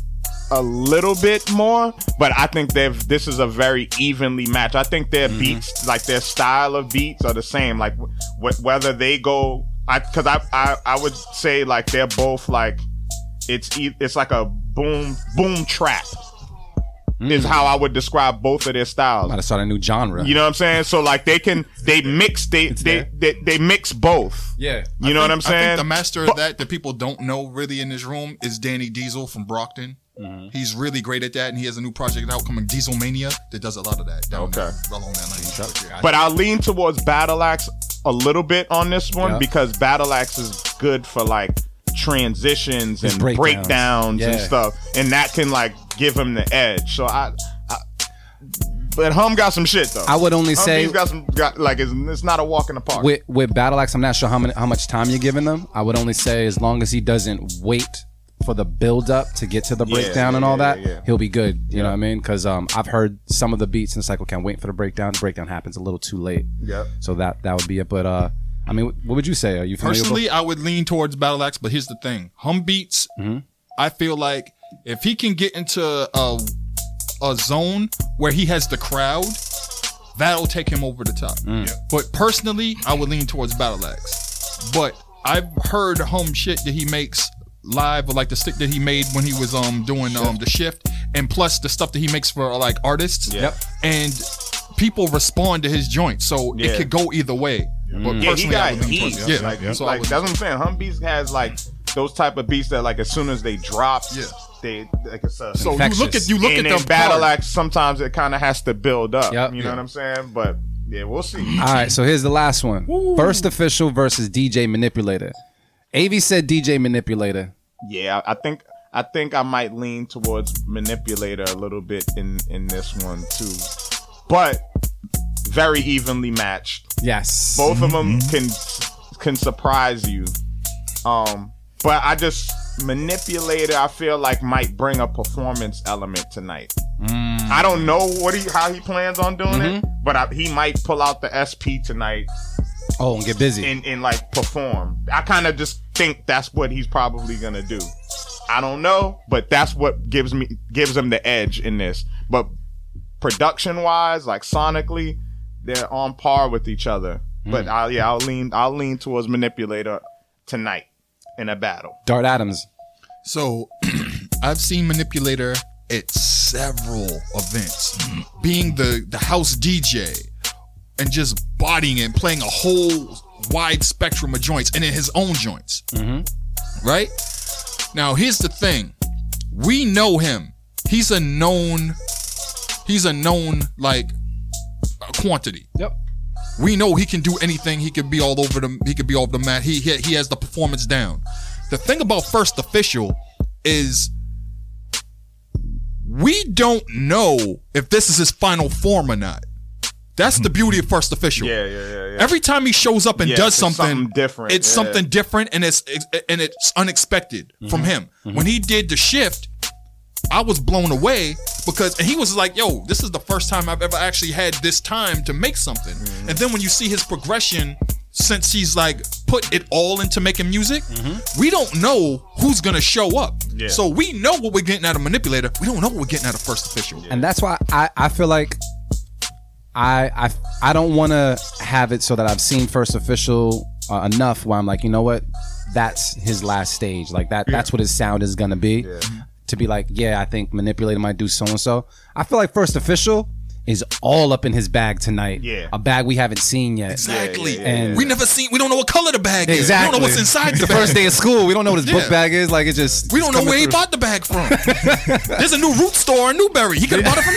a little bit more, but I think they've. This is a very evenly matched. I think their mm-hmm. beats, like their style of beats, are the same. Like wh- whether they go, I because I, I I would say like they're both like it's e- it's like a boom boom trap. Mm. Is how I would describe both of their styles. Might have started a new genre. You know what I'm saying? So like they can they mix they they, they they mix both. yeah. You know what I'm I saying? think the master But- of that that people don't know really in this room is Danny Diesel from Brockton. Mm-hmm. He's really great at that, and he has a new project out coming, Diesel Mania, that does a lot of that. Down Okay. along that line. But yeah, But I'll lean towards Battle Axe a little bit on this one Yeah. because Battle Axe is good for like transitions and breakdowns. breakdowns, and stuff, and that can like give him the edge. So I, I but Hum got some shit though. I would only Hum say he's got some got like it's, it's not a walk in the park. with with Battle Axe, I'm not sure how many how much time you're giving them. I would only say as long as he doesn't wait for the build up to get to the Yeah, breakdown and all yeah, that, yeah. he'll be good. You know what I mean? Because um, I've heard some of the beats and it's like, okay, I'm waiting for the breakdown. The breakdown happens a little too late. Yep. So that that would be it. But uh, I mean, what would you say? Are you familiar with personally, I would lean towards Battle Axe, but here's the thing: Hum Beats. I feel like if he can get into a a zone where he has the crowd, that'll take him over the top. But personally, I would lean towards Battle Axe. But I've heard Hum shit that he makes live, or like the stick that he made when he was um doing um the shift, and plus the stuff that he makes for like artists. Yep. And people respond to his joints, so Yeah. it could go either way. But Yeah, he personally, I got would lean heat. towards- yeah, like, yeah. So I like would- that's what I'm saying. Humbeats has like those type of beats that like as soon as they drop, Yeah. they like it's a So you look at you look and at in the battle card. axe. Sometimes it kind of has to build up. Yep. you know Yeah. what I'm saying? But yeah, we'll see. All right, so here's the last one. First official versus DJ Manipulator. Avi said DJ Manipulator. yeah, I think I think I might lean towards manipulator a little bit in in this one too, but very evenly matched. Yes. both of them mm-hmm. can can surprise you. Um but i just manipulator i feel like might bring a performance element tonight. Mm. I don't know what he how he plans on doing it mm-hmm. but I, he might pull out the sp tonight Oh, and get busy. and, and like perform. I kind of just think that's what he's probably gonna do. I don't know but that's what gives me gives him the edge in this. But production wise like sonically they're on par with each other. Mm. But I'll, yeah i'll lean i'll lean towards manipulator tonight in a battle. Dart Adams. So (clears throat) I've seen Manipulator at several events, mm. being the the house DJ and just bodying it, and playing a whole wide spectrum of joints and in his own joints. Mm-hmm. Right now, here's the thing: we know him. He's a known. He's a known like quantity. Yep. We know he can do anything. He could be all over the. He could be all over the mat. He he, he has the performance down. the thing about first official is we don't know if this is his final form or not. That's the beauty of first official. Yeah, yeah, yeah, yeah. Every time he shows up and Yeah, does something, something different, It's yeah. something different, and it's and it's unexpected Mm-hmm. from him. When he did the shift, I was blown away because and he was like, "Yo, this is the first time I've ever actually had this time to make something." Mm-hmm. And then when you see his progression since he's like put it all into making music, we don't know who's gonna show up. Mm-hmm. Yeah. So we know what we're getting out of manipulator. We don't know what we're getting out of first official. and that's why I, I feel like I I I don't want to have it so that I've seen first official uh, enough where I'm like, you know what, that's his last stage. Like that that's what his sound is gonna be. To be like, yeah, I think manipulator might do so and so. I feel like first official is all up in his bag tonight. Yeah. a bag we haven't seen yet. Exactly. yeah, yeah. We never seen. We don't know what color the bag is. Exactly. We don't know what's inside the, bag. the bag. first day of school. We don't know what his Yeah. book bag is. Like it just We don't know coming where he bought the bag from. (laughs) There's a new root store in Newbury. He could have bought it from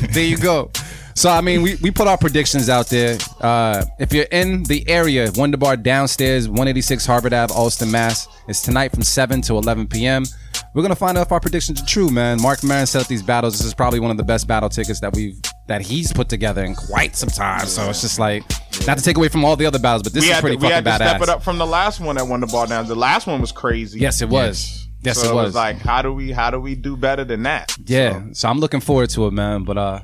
there. there you go. So I mean, we, we put our predictions out there. Uh, if you're in the area, Wonder Bar downstairs, 186 Harvard Ave, Allston, Mass. It's tonight from 7 to 11 p.m. We're gonna find out if our predictions are true, man. Mark Maron set up these battles. This is probably one of the best battle tickets that we've that he's put together in quite some time. So it's just like not to take away from all the other battles, but this we is pretty to, we fucking had to badass. step it up from the last one that won the ball down. The last one was crazy. Yes, it was. Yes, so it was. like, how do we how do we do better than that? Yeah, so I'm looking forward to it, man. But uh,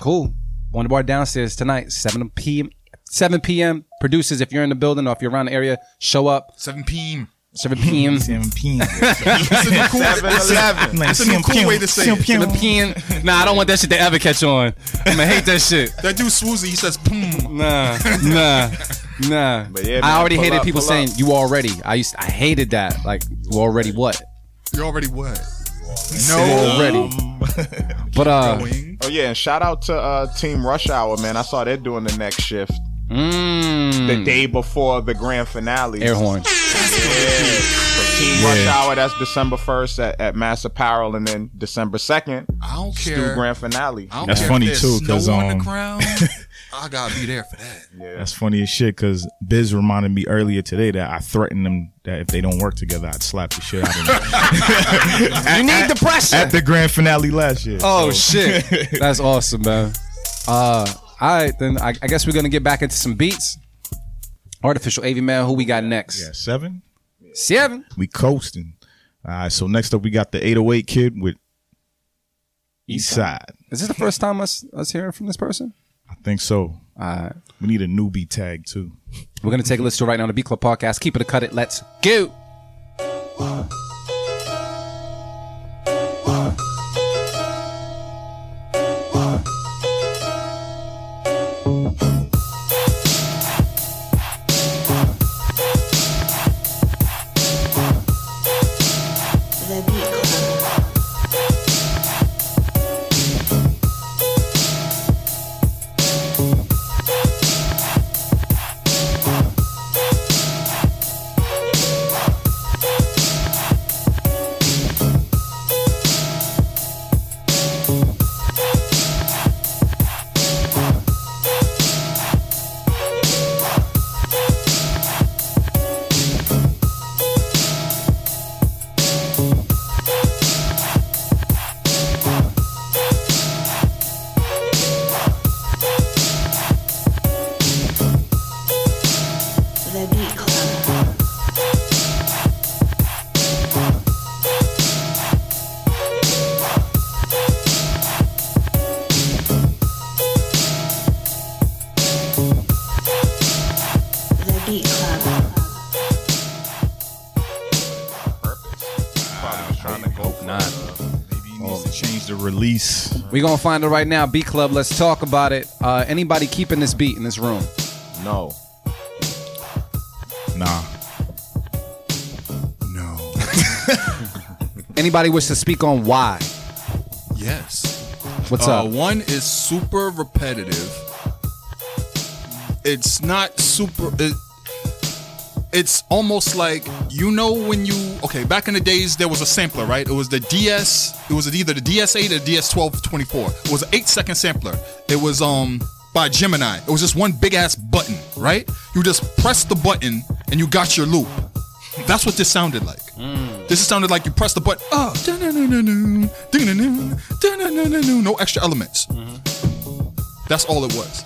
cool. Wonder Bar downstairs tonight, 7 p.m. 7 p.m. Producers, if you're in the building or if you're around the area, show up. 7 p.m. 7 p.m. (laughs) 7 p.m. It's a new cool, it's a, Eleven. it's a new cool way to say it. 7 p.m. Nah, I don't want that shit to ever catch on. I'm gonna hate that shit. (laughs) That dude Swoozy, he says, "Boom." Nah, nah, nah. But yeah, I already hated up, people saying up. you already. I used, I hated that. Like you already what? You're already what? You already. But uh, (laughs) Oh yeah, and shout out to uh, Team Rush Hour, man. I saw they're doing the next shift mm, the day before the grand finale. air horn. Yeah. So Team Rush Hour, that's December first at, at Mass Apparel, and then December second, I don't Stu care. Grand Finale. I don't That's care funny, if there's too, 'cause, on um, the ground. (laughs) I gotta be there for that. Yeah. That's funny as shit because Biz reminded me earlier today that I threatened them that if they don't work together, I'd slap the shit out of them. (laughs) You need the pressure. At the grand finale last year. Oh So, shit, (laughs) that's awesome, man. Uh, all right, then I, I guess we're gonna get back into some beats. Artificial AV man, who we got next? yeah, seven. Seven. We coasting. All right, so next up we got the 808 kid with East Side. Is this the first time us us hearing from this person? I think so. All right, We need a newbie tag too. we're gonna take a listen to it right now on the Beat Club podcast. Keep it a cut it. Let's go. Find it right now. Beat Club. Let's talk about it. Uh, anybody keeping this beat in this room? no. Nah. No. (laughs) Anybody wish to speak on why? yes. What's Uh, up? one is super repetitive. It's not super. It, it's almost like you know when you okay back in the days there was a sampler right it was the ds it was either the ds8 or the ds1224 it was an eight second sampler it was um by gemini it was just one big ass button right you just press the button and you got your loop That's what this sounded like. This sounded like you press the button. Oh, no extra elements. That's all it was.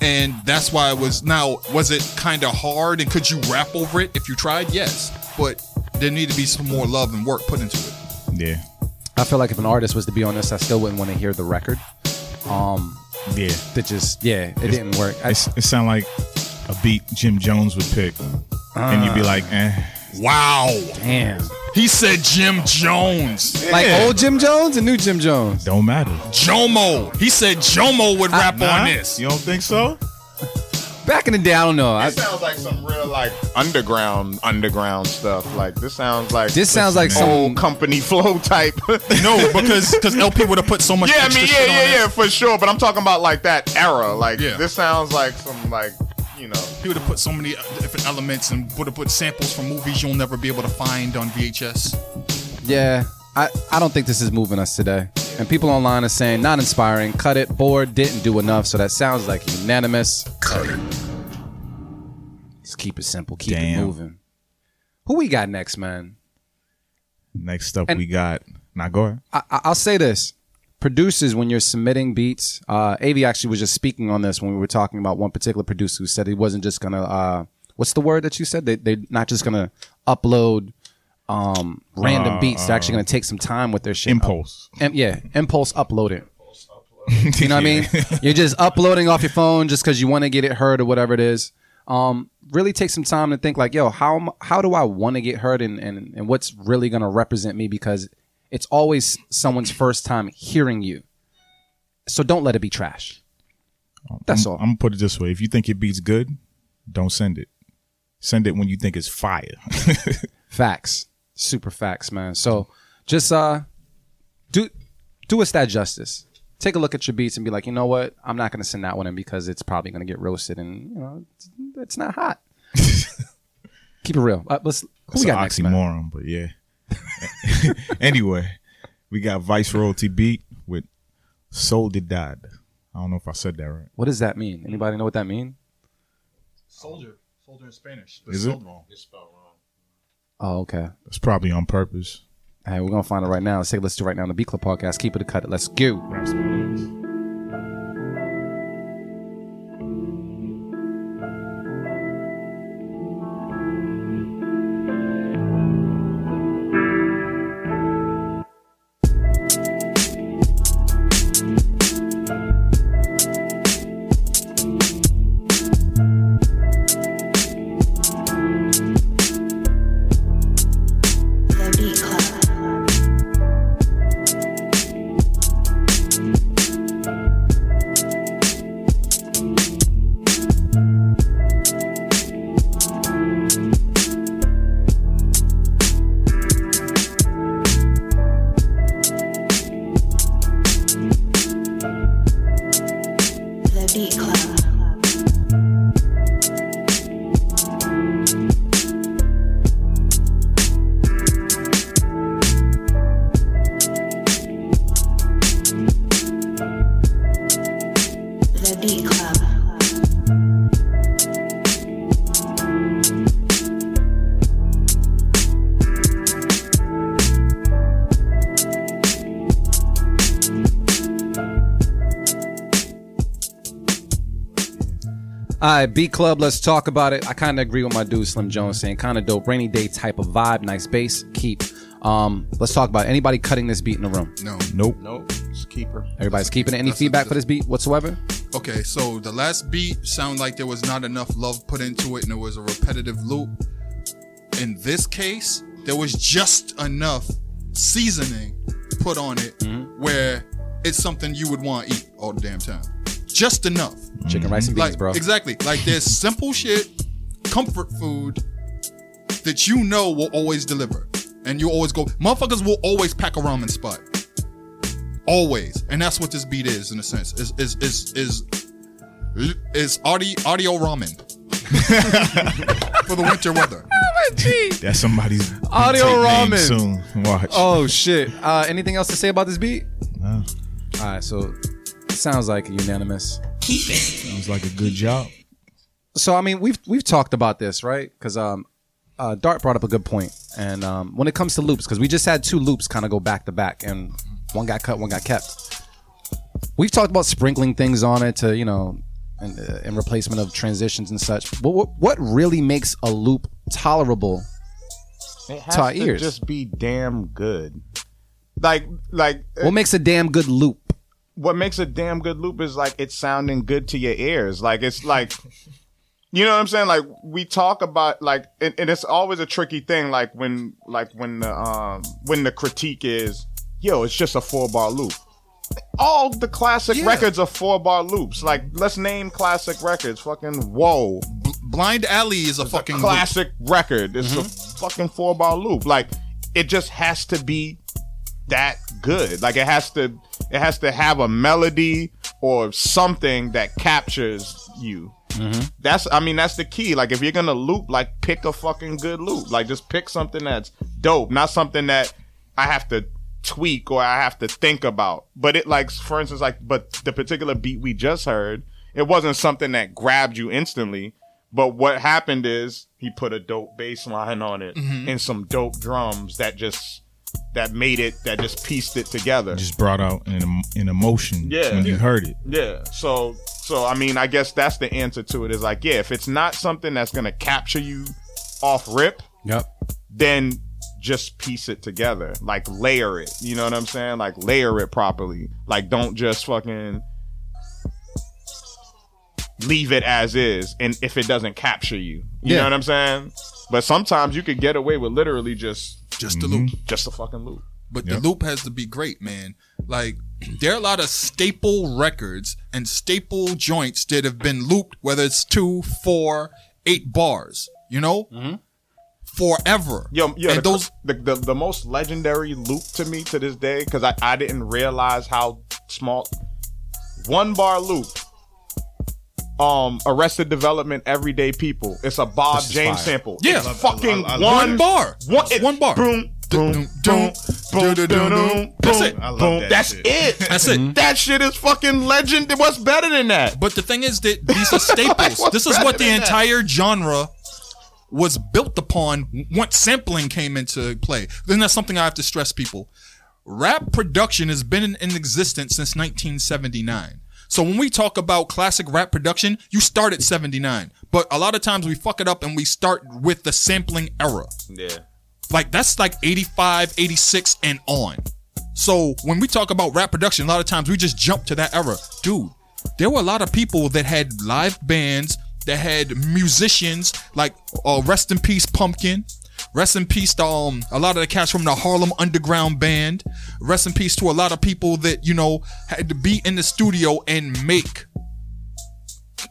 And that's why it was now, was it kind of hard and could you rap over it if you tried? Yes. But there needed to be some more love and work put into it. Yeah. I feel like if an artist was to be on this, I still wouldn't want to hear the record. Um, Yeah. that just yeah, it didn't work. I, It's, it sounded like a beat Jim Jones would pick. and you'd be like, eh. Wow. damn, He said Jim Jones. like Yeah. old Jim Jones and new Jim Jones. Don't matter. Jomo. He said Jomo would rap Nah, on this. You don't think so? Back in the day, I don't know. I, It sounds like some real like underground underground stuff. Like this sounds like this sounds like some old company flow type. (laughs) No, because because El-P would have put so much. yeah, I extra mean, yeah, shit on yeah, it. yeah, for sure. But I'm talking about like that era. Like Yeah. this sounds like some like you know. He would have put so many different elements and would have put samples from movies you'll never be able to find on VHS. Yeah, I, I don't think this is moving us today. And people online are saying not inspiring, cut it, bored, didn't do enough. So that sounds like unanimous. Cut it. Let's keep it simple, keep it moving. Who we got next, man? Next up, And- we got. Now go. I, I- I'll say this: producers, when you're submitting beats, uh, Avi actually was just speaking on this when we were talking about one particular producer who said he wasn't just gonna. Uh, what's the word that you said? They they're not just gonna upload um, random beats. They're actually gonna take some time with their shit. Impulse. Im- yeah, impulse upload it. (laughs) You know what I mean? (laughs) You're just uploading off your phone just because you want to get it heard or whatever it is. Um, really take some time to think like, yo, how how do I want to get heard and, and and what's really gonna represent me because it's always someone's first time hearing you. So don't let it be trash. That's I'm, all. I'm gonna put it this way: if you think your beat's good, don't send it. Send it when you think it's fire. (laughs) Facts. Super facts, man. So just uh do do us that justice. Take a look at your beats and be like, you know what? I'm not gonna send that one in because it's probably gonna get roasted and you know it's, it's not hot. (laughs) Keep it real. Uh, let's who It's we an got man? oxymoron, but yeah. (laughs) anyway, we got Vice Royalty beat with Soul Did Died. I don't know if I said that right. What does that mean? Anybody know what that mean? Soldier, soldier in Spanish. Is it? Wrong. It's spelled wrong. Oh, okay. It's probably on purpose. Hey, we're gonna find it right now. Let's take a listen to it right now on the Beat Club podcast. Keep it a cut. Let's go. All right, Beat Club, let's talk about it. I kind of agree with my dude Slim Jones saying kind of dope, rainy day type of vibe, nice bass, keep. Um, let's talk about it. anybody cutting this beat in the room. No. Nope. Nope, it's keeper. Everybody's keeping it. Any That's a- feedback for this beat whatsoever? Okay, so the last beat sounded like there was not enough love put into it and it was a repetitive loop. In this case, there was just enough seasoning put on it where it's something you would want to eat all the damn time. Just enough. Chicken, rice, and beans, Like bro. exactly. Like there's (laughs) simple shit, comfort food that you know will always deliver. And you always go, motherfuckers will always pack a ramen spot. Always. And that's what this beat is in a sense. Is is is is is audio audio ramen. (laughs) For the winter weather. That's somebody's Audio ramen. soon. Watch. Oh shit. Uh, anything else to say about this beat? No. All right, so it sounds like a unanimous. Keep it. Sounds like a good job. So I mean, we've we've talked about this, right? Because um, uh, Dart brought up a good point, and um, when it comes to loops, because we just had two loops kind of go back to back, and one got cut, one got kept. We've talked about sprinkling things on it to you know, in, uh, in replacement of transitions and such. But what what really makes a loop tolerable? It has To our to ears. just be damn good. Like, like What makes a damn good loop? What makes a damn good loop is like it's sounding good to your ears. Like it's like, (laughs) you know what I'm saying? Like we talk about like, and, and it's always a tricky thing. Like when, like when the um when the critique is, yo, it's just a four bar loop. All the classic Yeah. records are four bar loops. Like let's name classic records. Fucking whoa, B- Blind Alley is a fucking classic record. It's a fucking four bar loop. Like it just has to be that good. Like it has to it has to have a melody or something that captures you. Mm-hmm. That's I mean that's the key. Like if you're gonna loop, like pick a fucking good loop. Like just pick something that's dope, not something that I have to tweak or I have to think about. But it like for instance like but the particular beat we just heard, it wasn't something that grabbed you instantly. But what happened is he put a dope bass line on it mm-hmm. and some dope drums that just that made it that just pieced it together. Just brought out an, an emotion Yeah. when you heard it. Yeah. So so I mean I guess that's the answer to it is like yeah if it's not something that's gonna capture you off rip Yep. then just piece it together like layer it you know what I'm saying like layer it properly like don't just fucking leave it as is and if it doesn't capture you you Yeah. know what I'm saying but sometimes you could get away with literally just just a loop. just a fucking loop But Yep. the loop has to be great, man. Like (clears throat) there are a lot of staple records and staple joints that have been looped, whether it's two, four, eight bars. You know, mm-hmm. forever. Yo, yo, and the, those the, the the most legendary loop to me to this day because I, I didn't realize how small one bar loop. Um, Arrested Development, Everyday People. It's a Bob James fire. sample. Yeah. it's I love- fucking I love- I one, love one bar, One, it- one bar. Boom, boom, boom, boom, boom, boom, boom, That's it. I love boom. that That's shit. it. That's it. That shit is fucking legend. What's better than that? But the thing is that these are staples. (laughs) What's this is what the than that? entire genre was built upon once sampling came into play. Then that's something I have to stress people. Rap production has been in, in existence since 1979. So when we talk about classic rap production, you start at 79. But a lot of times we fuck it up and we start with the sampling era. Yeah. Like that's like 85, 86 and on. So when we talk about rap production, a lot of times we just jump to that era. Dude, there were a lot of people that had live bands, that had musicians, like uh, rest in peace Pumpkin. Rest in peace to um, a lot of the cats from the Harlem Underground Band. Rest in peace to a lot of people that, you know, had to be in the studio and make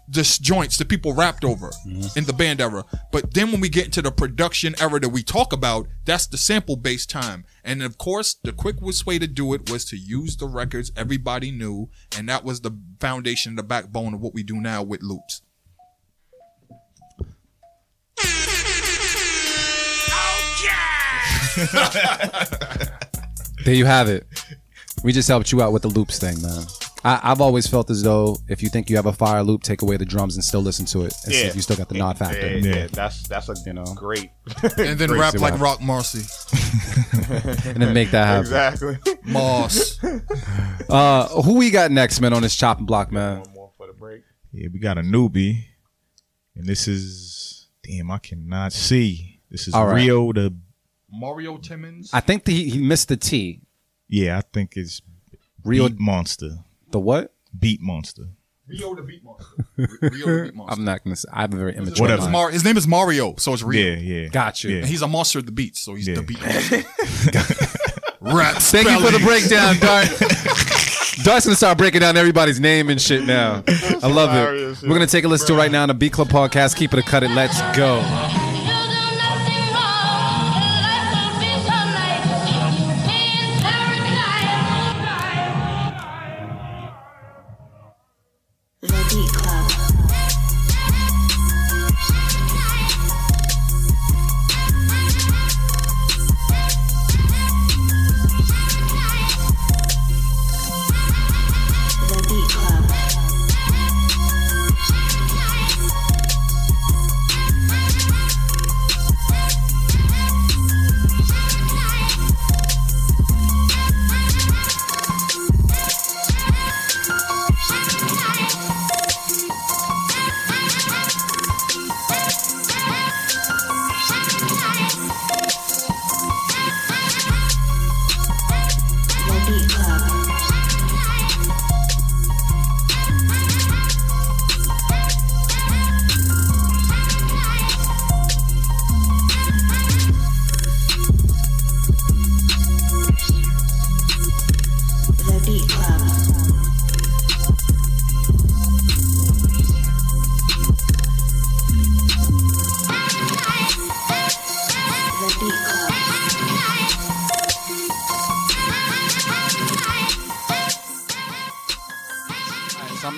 just joints that people rapped over in the band era. But then when we get into the production era that we talk about, that's the sample based time. And of course, the quickest way to do it was to use the records everybody knew, and that was the foundation, the backbone of what we do now with loops. (laughs) There you have it. We just helped you out with the loops thing, man. I, I've always felt as though if you think you have a fire loop, take away the drums and still listen to it. And see if you still got the nod factor. Yeah, Yeah. yeah, that's that's a You know. great. (laughs) And then Great rap like rap. Rock Marcy. (laughs) And then make that happen. exactly. Moss. Uh, who we got next, man, on this chopping block, man? One more for the break. Yeah, we got a newbie, and this is damn. I cannot see. This is All right. Rio the. Mario Timmons. I think the, he missed the T. Yeah, I think it's Rio, Beat Monster. the what? Beat Monster. Rio the Beat Monster. (laughs) Rio the Beat Monster. I'm not gonna. Say, I have a very immature Whatever. His. Mar- his name is Mario, so it's Rio. Yeah, yeah. Got you. Yeah. And he's a monster of the beats, so he's Yeah. the beat monster. (laughs) (laughs) Rap Thank you for the breakdown, Dart. Dart's gonna start breaking down everybody's name and shit now. I love hilarious, it. We're gonna take a listen to it right now on the Beat Club podcast. Keep it a cut it. Let's go.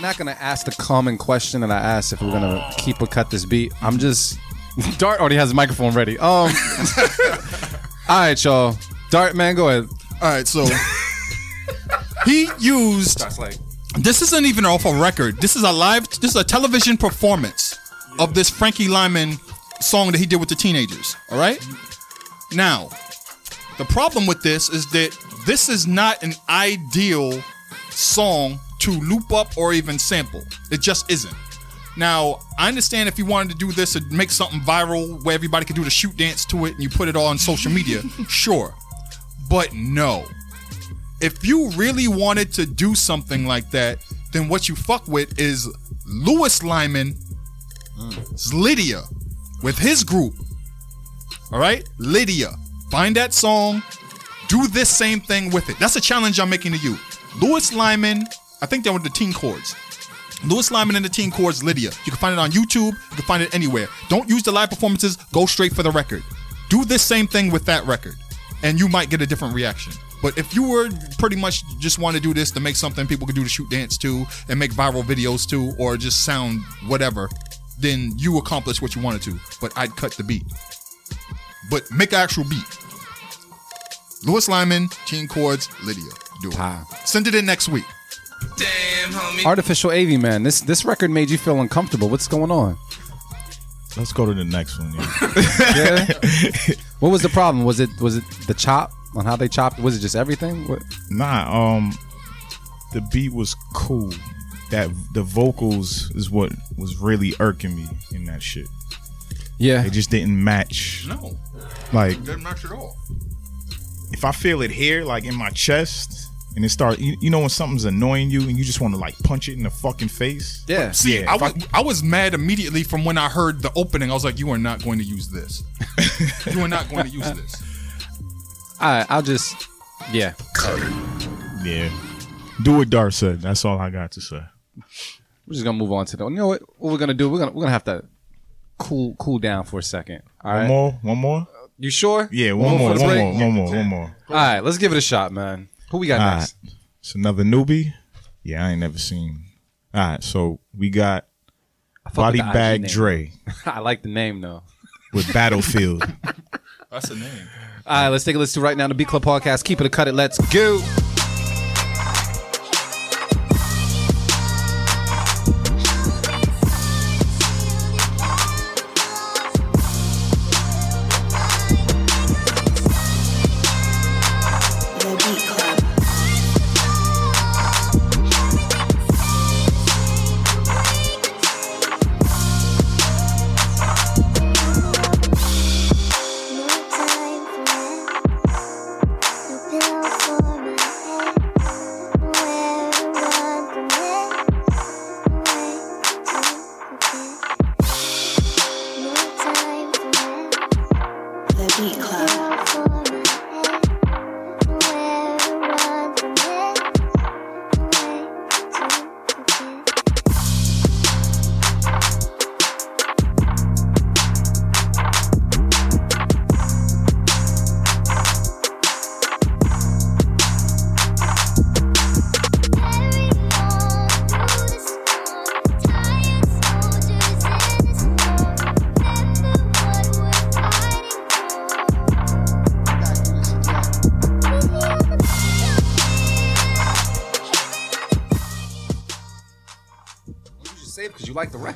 Not gonna ask the common question that I asked if we're gonna keep or cut this beat. I'm just (laughs) Dart already has the microphone ready. Um, (laughs) all right, y'all. Dart, man, go ahead. All right, so he used. That's like This isn't even off a record. This is a live. This is a television performance of this Frankie Lymon song that he did with the teenagers. All right. Now, the problem with this is that this is not an ideal song to loop up or even sample. It just isn't. Now, I understand if you wanted to do this and make something viral where everybody could do the shoot dance to it and you put it all on social media, (laughs) sure. But no. If you really wanted to do something like that, then what you fuck with is Lewis Lymon, mm. Lydia, with his group. All right? Lydia. Find that song, do this same thing with it. That's a challenge I'm making to you. Lewis Lymon, I think they're with the Teen Chords. Lewis Lymon and the Teen Chords, Lydia. You can find it on YouTube. You can find it anywhere. Don't use the live performances. Go straight for the record. Do this same thing with that record, and you might get a different reaction. But if you were pretty much just want to do this to make something people could do to shoot dance to and make viral videos to, or just sound whatever, then you accomplished what you wanted to. But I'd cut the beat. But make an actual beat. Lewis Lymon, Teen Chords, Lydia. Do it. Send it in next week. Damn, homie. artificial AV man. This this record made you feel uncomfortable. What's going on? Let's go to the next one. Yeah. (laughs) Yeah. (laughs) what was the problem? Was it was it the chop on how they chopped? Was it just everything? What? Nah, um, the beat was cool. That the vocals is what was really irking me in that shit. Yeah. it just didn't match. No, Like doesn't match at all. if I feel it here, like in my chest, and it start, you, you know, when something's annoying you and you just want to like punch it in the fucking face. Yeah. See, Yeah, I if I- was, I was mad immediately from when I heard the opening. I was like, "You are not going to use this. (laughs) you are not going to use this." All right. I'll just. Yeah. Yeah. Do what Dar said. That's all I got to say. We're just gonna move on to the. You know what? What we're gonna do? We're gonna we're gonna have to cool cool down for a second. All One right. more. One more. You sure? Yeah. One, more. for the One break? more. One more. One more. All right. Let's give it a shot, man. Who we got All next? right. It's another newbie. Yeah, I ain't never seen. All right, so we got I fuck Body the IG Bag name. Dre (laughs) I like the name though. with Battlefield. (laughs) That's the name. All right, let's take a listen to right now the Beat Club podcast. Keep it or cut it. Let's go.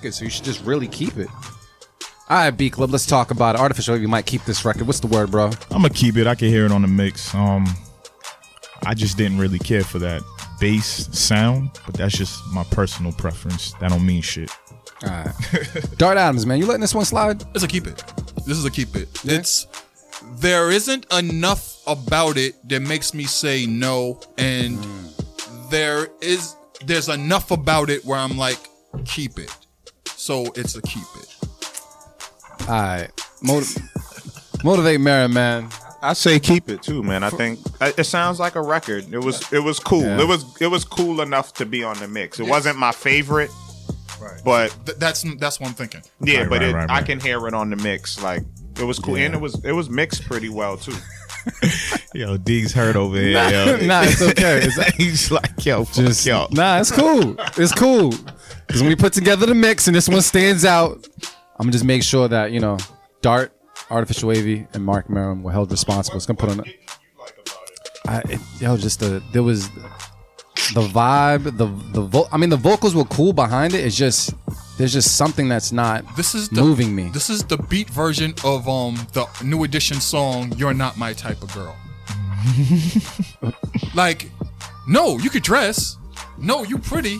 Record, so you should just really keep it. All right, Beat Club, let's talk about it. Artificial AV might keep this record. What's the word, bro? I'm gonna keep it. I can hear it on the mix. Um, I just didn't really care for that bass sound, but that's just my personal preference. That don't mean shit. All right. (laughs) Dart Adams, man, you letting this one slide? It's a keep it. This is a keep it. It's there isn't enough about it that makes me say no, and there is there's enough about it where I'm like keep it. So it's a keep it. All right. Motiv- motivate Mary, man. I say keep it too, man. I think it it sounds like a record. It was it was cool. Yeah. It was it was cool enough to be on the mix. It wasn't my favorite, Right. but Th- that's that's what I'm thinking. yeah, Right, but right, it, right, I can hear it on the mix. Like it was cool, and it was it was mixed pretty well too. (laughs) Yo, Diggs hurt over here. Nah, yo. nah, it's okay. (laughs) It's- He's like, yo, fuck Just yo. nah, it's cool. It's cool. Because when we put together the mix and this one stands out, I'm gonna just make sure that you know, Dart, Artificial Wavy, and Mark Merrim were held responsible. It's gonna put on. A, I, it, yo, just the there was the vibe, the the vo- I mean, the vocals were cool behind it. It's just there's just something that's not This is the, moving me. This is the beat version of um the New Edition song "You're Not My Type of Girl." (laughs) like, no, you could dress. No, you pretty.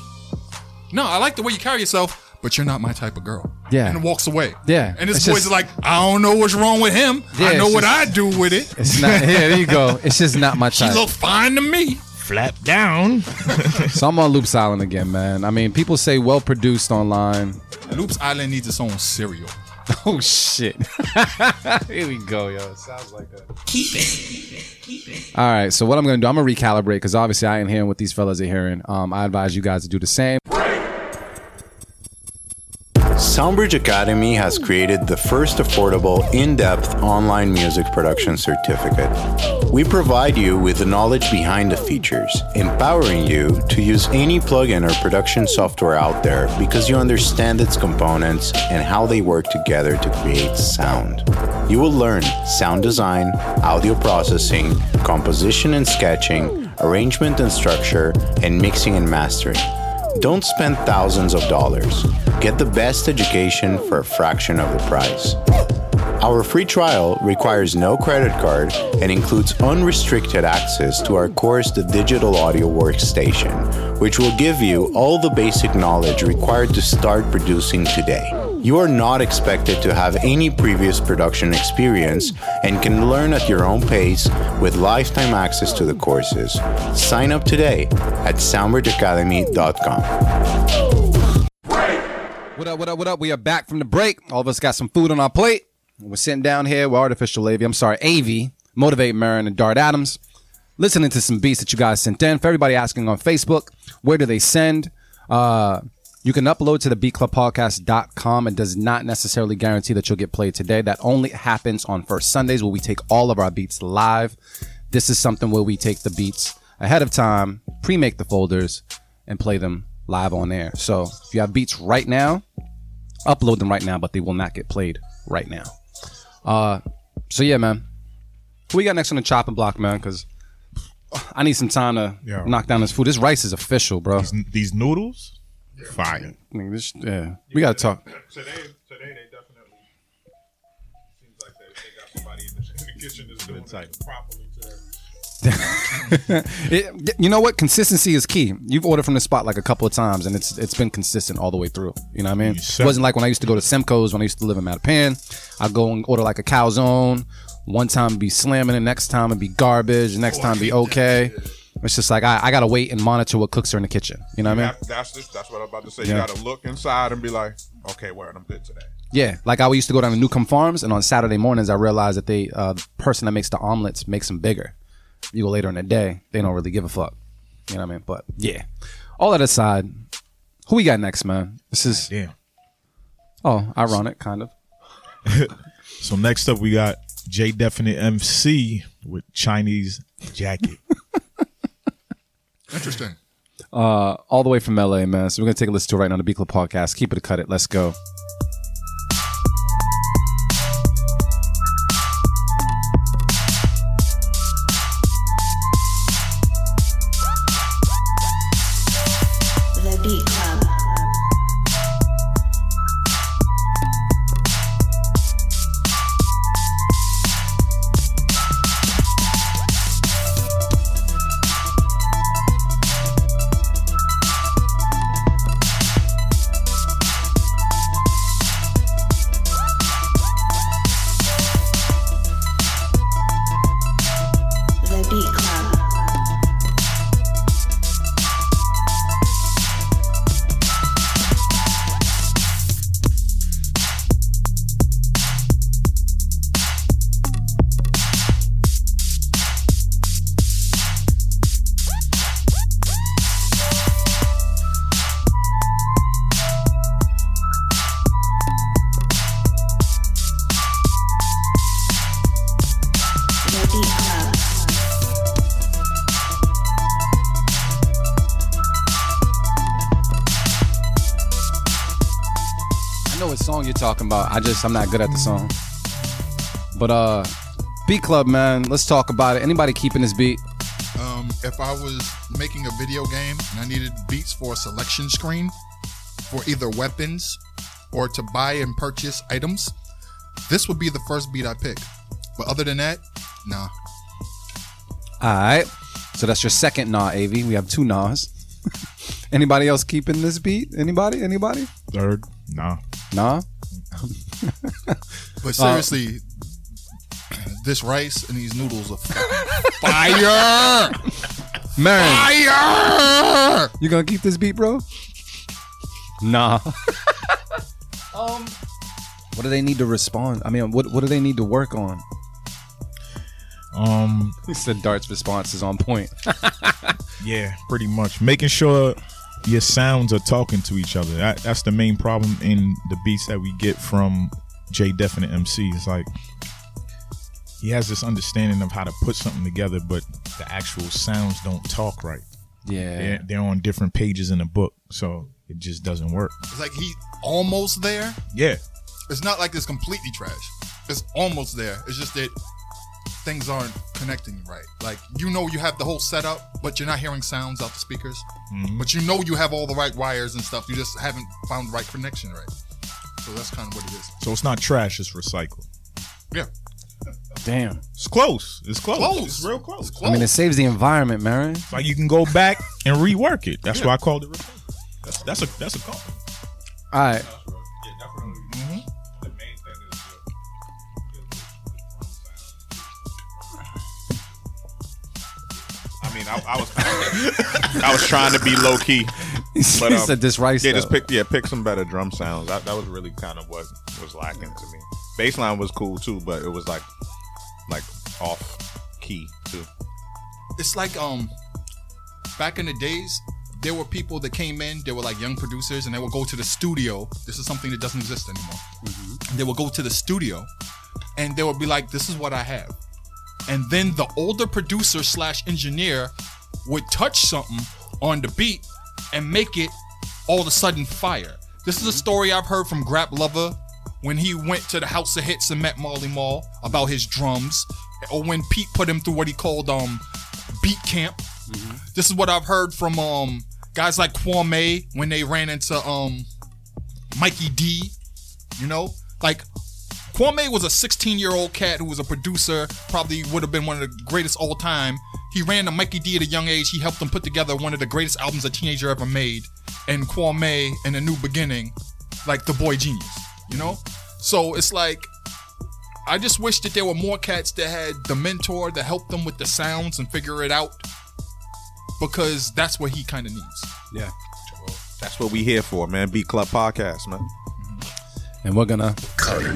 No, I like the way you carry yourself, but you're not my type of girl. Yeah. and walks away. Yeah. and this It's boy's just- like, I don't know what's wrong with him. Yeah, I know what just- I do with it. It's not. Yeah, there you go. It's just not my type. (laughs) She type. look fine to me. Flap down. (laughs) so I'm on Loops Island again, man. I mean, people say well produced online. Loops Island needs its own cereal. (laughs) Oh shit! Here we go, yo. It sounds like that. Keep it. Keep it. All right, so what I'm gonna do, I'm gonna recalibrate because obviously I ain't hearing what these fellas are hearing. Um, I advise you guys to do the same. Soundbridge Academy has created the first affordable, in depth online music production certificate. We provide you with the knowledge behind the features, empowering you to use any plugin or production software out there because you understand its components and how they work together to create sound. You will learn sound design, audio processing, composition and sketching, arrangement and structure, and mixing and mastering. Don't spend thousands of dollars. Get the best education for a fraction of the price. Our free trial requires no credit card and includes unrestricted access to our course, the Digital Audio Workstation, which will give you all the basic knowledge required to start producing today. You are not expected to have any previous production experience and can learn at your own pace with lifetime access to the courses. Sign up today at soundbridgeacademy.com. What up? What up? What up? We are back from the break. All of us got some food on our plate. We're sitting down here with Artificial Avy. I'm sorry, AV, Motivate Marin, and Dart Adams, listening to some beats that you guys sent in. For everybody asking on Facebook, where do they send? Uh, you can upload to the beatclubpodcast.com. It does not necessarily guarantee that you'll get played today. That only happens on first Sundays where we take all of our beats live. This is something where we take the beats ahead of time, pre make the folders, and play them live on air. So if you have beats right now, upload them right now, but they will not get played right now. Uh, so yeah, man. Who we got next on the chopping block, man? Because I need some time to knock down this food. This rice is official, bro. These, these noodles, fire. I mean, this, yeah, we gotta talk. Today, today they definitely seems like they, they got somebody in the, (laughs) in the kitchen that's doing it properly today. (laughs) It- you know what? Consistency is key. You've ordered from the spot like a couple of times, and it's it's been consistent all the way through. You know what I mean? It wasn't like when I used to go to Semco's when I used to live in Mattapan. I'd go and order like a calzone. One time be slamming, and next time it'd be garbage. The next time it'd be okay. It's just like I, I gotta wait and monitor what cooks are in the kitchen. You know what I mean? That, that's just, that's what I'm about to say. Yeah. You got to look inside and be like, okay, where I'm good today. Yeah, like I used to go down to Newcomb Farms, and on Saturday mornings, I realized that they, uh, the person that makes the omelets makes them bigger. You go later in the day, they don't really give a fuck. You know what I mean? But yeah, all that aside, who we got next, man? This is Damn. oh, ironic, kind of. (laughs) So next up, we got J Definite MC with Chinese jacket. (laughs) Interesting. Uh, all the way from LA, man. So we're gonna take a listen to it right now on the Beat Club podcast. Keep it a cut it. Let's go. I just I'm not good at the song. But uh, Beat Club, man. Let's talk about it. Anybody keeping this beat? Um, if I was making a video game and I needed beats for a selection screen for either weapons or to buy and purchase items, this would be the first beat I pick. But other than that, nah. All right. So that's your second nah, Av. We have two nahs. (laughs) Anybody else keeping this beat? Anybody? Anybody? Third, nah. Nah. But seriously, this rice and these noodles are fire. Man, Fire! you gonna keep this beat, bro? Nah. um, what do they need to respond? I mean, what what do they need to work on? Um, He said Dart's response is on point. (laughs) yeah, pretty much making sure your sounds are talking to each other. That, that's the main problem in the beats that we get from J Definite MC. It's like he has this understanding of how to put something together, but the actual sounds don't talk right. Yeah. They're, they're on different pages in the book, so it just doesn't work. It's like he almost there. Yeah, It's not like it's completely trash. It's almost there. It's just that things aren't connecting right. Like you know you have the whole setup, but you're not hearing sounds out the speakers. Mm-hmm. But you know you have all the right wires and stuff. You just haven't found the right connection right. So that's kind of what it is. so it's not trash; it's recycled. Yeah. Damn. It's close. It's close. Close. It's real close. Close. I mean, it saves the environment, man. Like you can go back and rework it. That's Yeah. why I called it. That's that's a that's a call. All right. I mean, I, I was I was trying to be low key. He But, um, said this rice. Yeah, just though. pick yeah, pick some better drum sounds. That, that was really kind of what was lacking to me. Bassline was cool too, but it was like like off key too. It's like um back in the days, there were people that came in, they were like young producers, and they would go to the studio. This is something that doesn't exist anymore. They would go to the studio and they would be like, This is what I have. And then the older producer slash engineer would touch something on the beat and make it all of a sudden fire. This is a story I've heard from Grap Luva when he went to the House of Hits and met Marley Marl about his drums, or when Pete put him through what he called um beat camp. This is what I've heard from um guys like Kwame when they ran into um Mikey D. You know, like Kwame was a 16 year old cat who was a producer, probably would have been one of the greatest all time. He ran to Mikey D at a young age. He helped him put together one of the greatest albums a teenager ever made. And Kwame and A New Beginning, like the boy genius, you know? So it's like, I just wish that there were more cats that had the mentor that helped them with the sounds and figure it out because that's what he kind of needs. Yeah. That's what we here for, man. Beat Club Podcast, man. And we're gonna. Cut it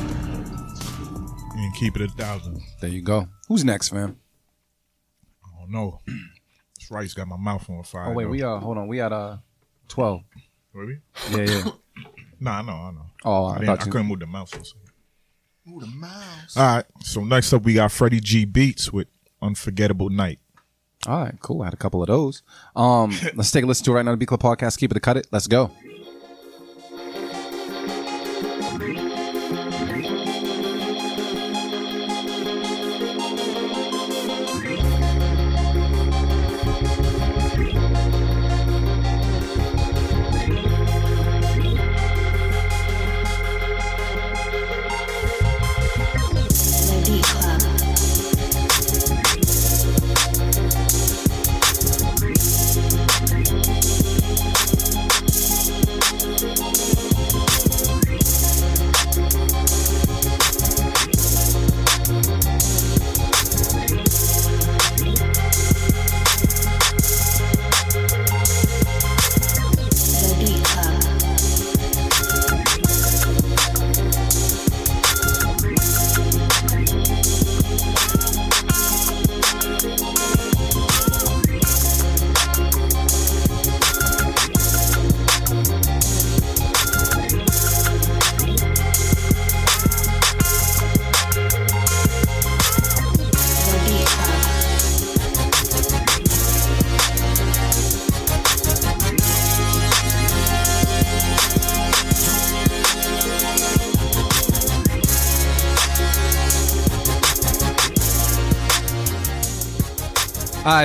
and keep it a thousand. There you go. Who's next, fam? I don't know. (clears throat) This rice got my mouth on fire. Oh wait, though. we uh hold on. We at uh twelve. Were we? Yeah, yeah. (coughs) Nah, I know, I know. Oh, I, I didn't- thought I you. couldn't move the mouse. for a second. Ooh, the mouse. All right. So next up, we got Freddie G Beats with "Unforgettable Night." All right, cool. I had a couple of those. Um, (laughs) let's take a listen to it right now. The Beat Club Podcast. Keep it to cut it. Let's go.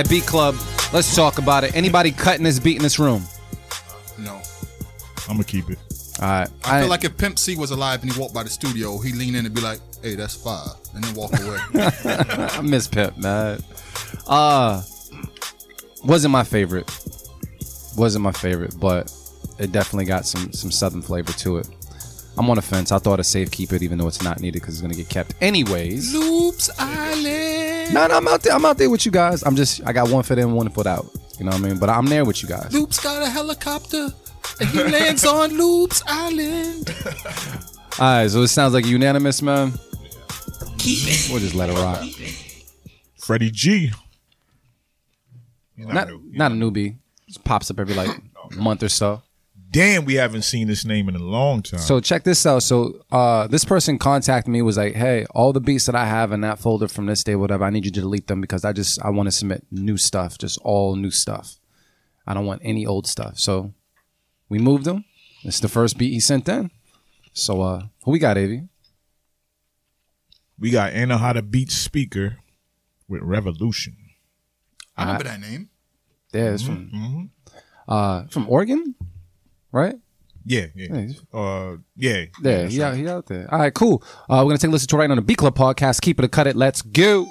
All right, beat club. Let's talk about it. Anybody cutting this beat in this room? No. I'm gonna keep it. All right. I, feel like if Pimp C was alive and he walked by the studio, he'd lean in and be like, "Hey, that's five, and then walk away. (laughs) I miss Pimp, man. Uh wasn't my favorite. Wasn't my favorite, but it definitely got some some southern flavor to it. I'm on the fence. I thought a safe keep it, even though it's not needed because it's gonna get kept anyways. Loops Island. No, no, I'm out there. I'm out there with you guys. I'm just I got one foot in, one foot out. You know what I mean? But I'm there with you guys. Loops got a helicopter, and he lands on Loops Island. (laughs) All right, so it sounds like unanimous, man. Keep it. We'll just let it rock. Freddie G. Not not a newbie. Just pops up every like (laughs) month or so. Damn, we haven't seen this name in a long time. So check this out. So uh, this person contacted me was like, "Hey, all the beats that I have in that folder from this day, whatever, I need you to delete them because I just I want to submit new stuff, just all new stuff. I don't want any old stuff." So we moved them. It's the first beat he sent in. So uh, who we got, Avi? we got Anahata Beat Speaker with Revolution. I remember that name. Yeah, it's from uh from Oregon, right? Yeah, yeah. Uh, yeah. There, he out, he out there. All right, cool. Uh, we're gonna take a listen to it right on the Beat Club podcast. Keep it or cut it. Let's go.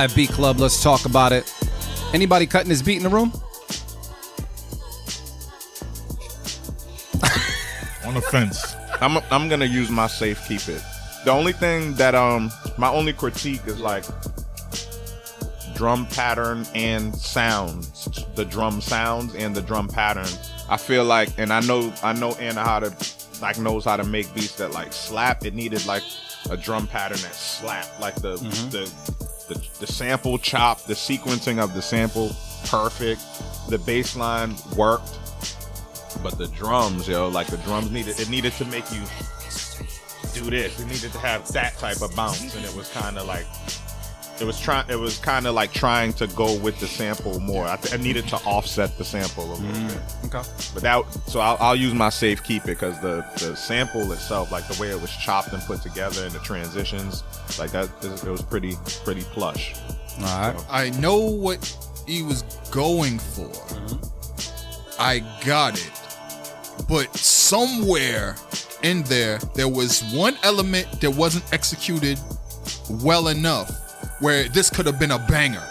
All right, beat club. Let's talk about it. Anybody cutting his beat in the room? (laughs) On the fence. I'm I'm gonna use my safe keep it. The only thing that um my only critique is like drum pattern and sounds, the drum sounds and the drum pattern. I feel like, and I know I know Anahata like knows how to make beats that like slap. It needed like a drum pattern that slap, like the the, the the sample chop, the sequencing of the sample perfect. The bass line worked. But the drums, yo, like the drums needed it needed to make you do this. It needed to have that type of bounce, and it was kind of like it was trying. It was kind of like trying to go with the sample more. I, th- I needed to offset the sample a little mm, bit. Okay. But that, so I'll, I'll use my safe keep it because the the sample itself, like the way it was chopped and put together, and the transitions, like that, it was pretty pretty plush. All right. I know what he was going for. Mm-hmm. I got it. But somewhere in there, there was one element that wasn't executed well enough where this could have been a banger.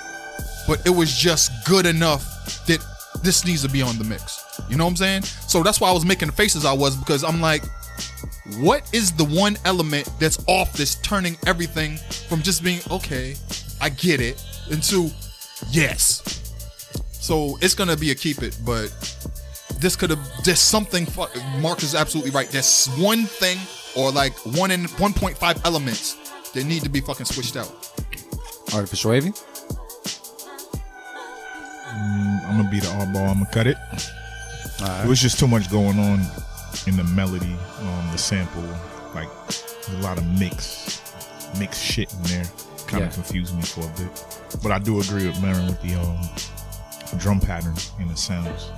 But it was just good enough that this needs to be on the mix. You know what I'm saying? So that's why I was making the faces I was because I'm like, what is the one element that's off that's turning everything from just being okay, I get it, into yes. So it's gonna be a keep it, but this could have there's something Mark is absolutely right. There's one thing or like one in 1.5 elements that need to be fucking switched out. Artificial wavy. I'm gonna be the oddball. I'm gonna cut it. It was just too much going on in the melody, um, the sample. Like a lot of mix, mixed shit in there. Kind of Yeah. confused me for a bit. But I do agree with Marin with the um, drum pattern and the sounds.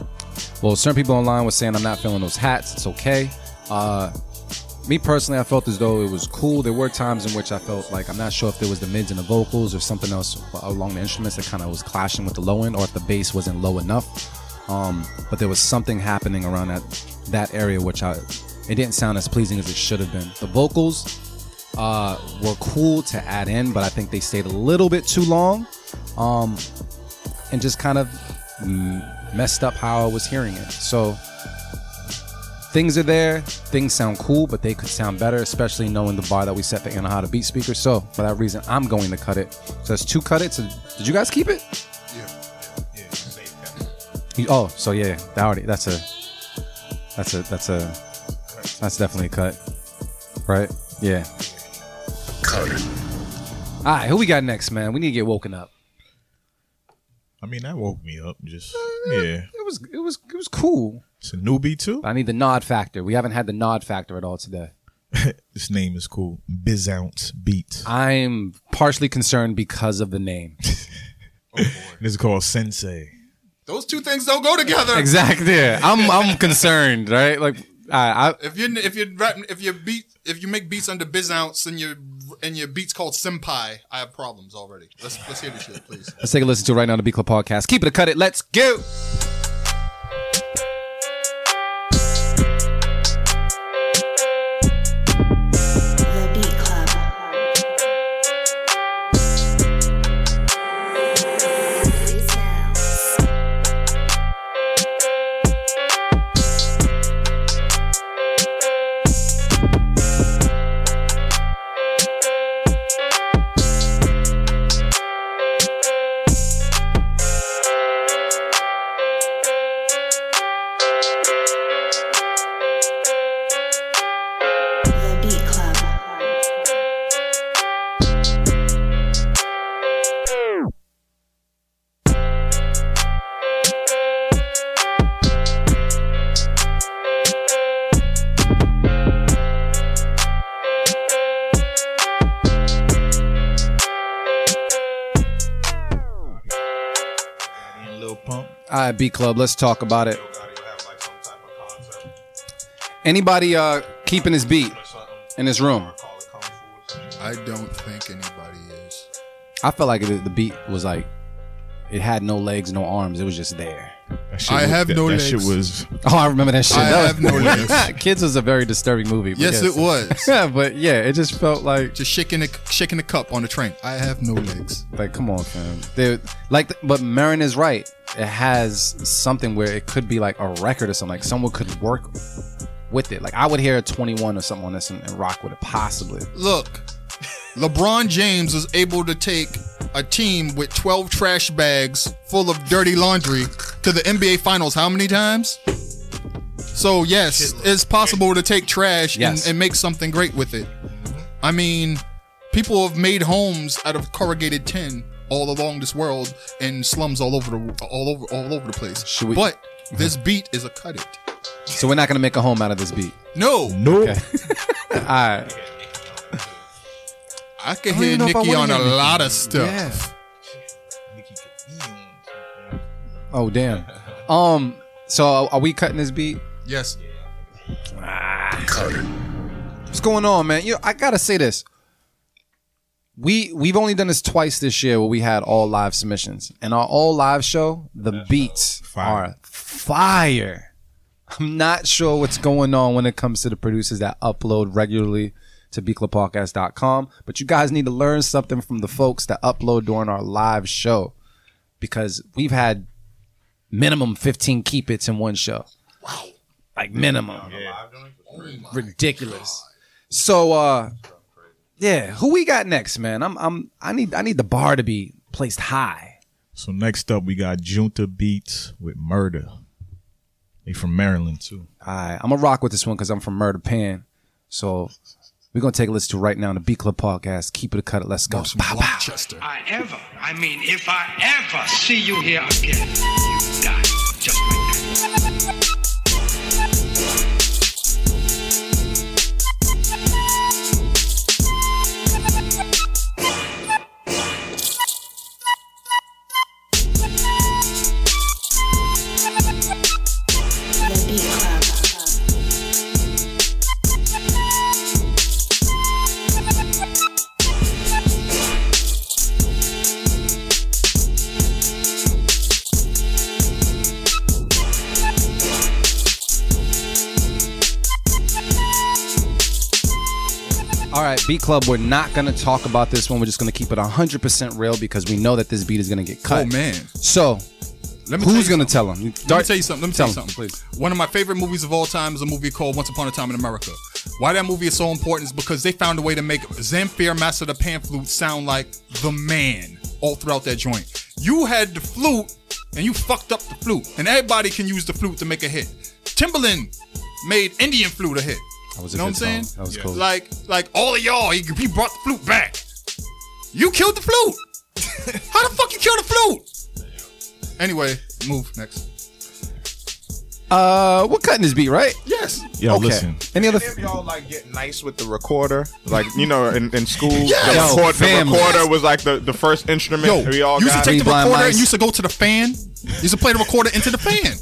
Well, certain people online were saying I'm not feeling those hats. It's okay. Uh, me personally, I felt as though it was cool. There were times in which I felt like I'm not sure if there was the mids and the vocals or something else along the instruments that kind of was clashing with the low end, or if the bass wasn't low enough. Um, but there was something happening around that that area which I it didn't sound as pleasing as it should have been. The vocals uh, were cool to add in, but I think they stayed a little bit too long, um, and just kind of messed up how I was hearing it. So things are there, things sound cool, but they could sound better, especially knowing the bar that we set for Anahata Beat Speaker. So for that reason, I'm going to cut it. So that's two cut it. So did you guys keep it? Yeah. Yeah. You- oh, so yeah, that already that's a that's a that's a that's definitely a cut, right? Yeah. All right, who we got next, man? We need to get woken up. I mean, that woke me up. Just uh, yeah, It was it was it was cool. it's a newbie too. I need the nod factor. We haven't had the nod factor at all today. (laughs) This name is cool. Bizounce Beats. I'm partially concerned because of the name. (laughs) This is called Sensei. Those two things don't go together. exactly. I'm I'm concerned, right? Like I, I If you if you if you beat if you make beats under Bizounce and your and your beats called Senpai, I have problems already. Let's let's hear this shit, please. (laughs) let's take a listen to it right now on the Beat Club podcast. Keep it a cut it. Let's go. All right, Beat Club. Let's talk about it. Anybody uh keeping his beat in this room? I don't think anybody is. I felt like it, the beat was like it had no legs, no arms. It was just there. That shit I have that, no that legs. shit was Oh, I remember that shit. I That have no legs. (laughs) Kids was a very disturbing movie. but Yes, it was. (laughs) Yeah, but yeah, it just felt like Just shaking the shaking the cup on the train. I have no legs. like come on, fam. They're, like, but Marin is right. It has something where it could be like a record or something. Like someone could work with it. Like I would hear a 21 or something on this and, and rock with it, possibly. Look, LeBron James was able to take a team with 12 trash bags full of dirty laundry to the NBA Finals how many times? So, yes, it's possible to take trash Yes. and, and make something great with it. I mean, people have made homes out of corrugated tin all along this world and slums all over the all over all over the place. Should we- but mm-hmm. this beat is a cut it. So we're not gonna make a home out of this beat. No, no. (laughs) All right. I can don't hear even know if I Nicki wanna on a hear Nicki. lot of stuff. Oh damn. Um. So are we cutting this beat? Yes. What's going on, man? You know, I gotta say this. We we've only done this twice this year where we had all live submissions. And our all live show, the beats fire. are fire. I'm not sure what's going on when it comes to the producers that upload regularly to beatclubpodcast.com, but you guys need to learn something from the folks that upload during our live show because we've had minimum 15 keep its in one show. Wow. Like minimum. Ridiculous. So uh yeah, who we got next, man? I'm I'm I need I need the bar to be placed high. So next up, we got Junta Beats with Murder. They from Maryland too. All right, I'm gonna rock with this one because I'm from Murder Pan. So we're gonna take a listen to right now on the Beat Club podcast. Keep it a cut. It. Let's go. Bow, bow. I ever, I mean, if I ever see you here again, you die just like that. Beat Club, we're not gonna talk about this one. We're just gonna keep it 100% real because we know that this beat is gonna get cut. Oh man. So, Let me who's gonna tell him? Let me tell you something. Let me tell, you something. please. One of my favorite movies of all time is a movie called Once Upon a Time in America. Why that movie is so important is because they found a way to make Zamfir Master the Pan Flute sound like the man all throughout that joint. You had the flute and you fucked up the flute, and everybody can use the flute to make a hit. Timbaland made Indian flute a hit. That was a you know good what I'm saying? song. That was cool. Like, like all of y'all, he, he brought the flute back. You killed the flute. (laughs) How the fuck you killed the flute? Anyway, move next. Uh, we're cutting this beat, right? Yes. Yo, Okay. listen. Any other? If y'all like get nice with the recorder, like you know, in, in school, (laughs) Yes. the, Yo, record, the recorder was like the, the first instrument Yo, we all you used to got. take the recorder mice. and used to go to the fan. Used to play the recorder into the fan.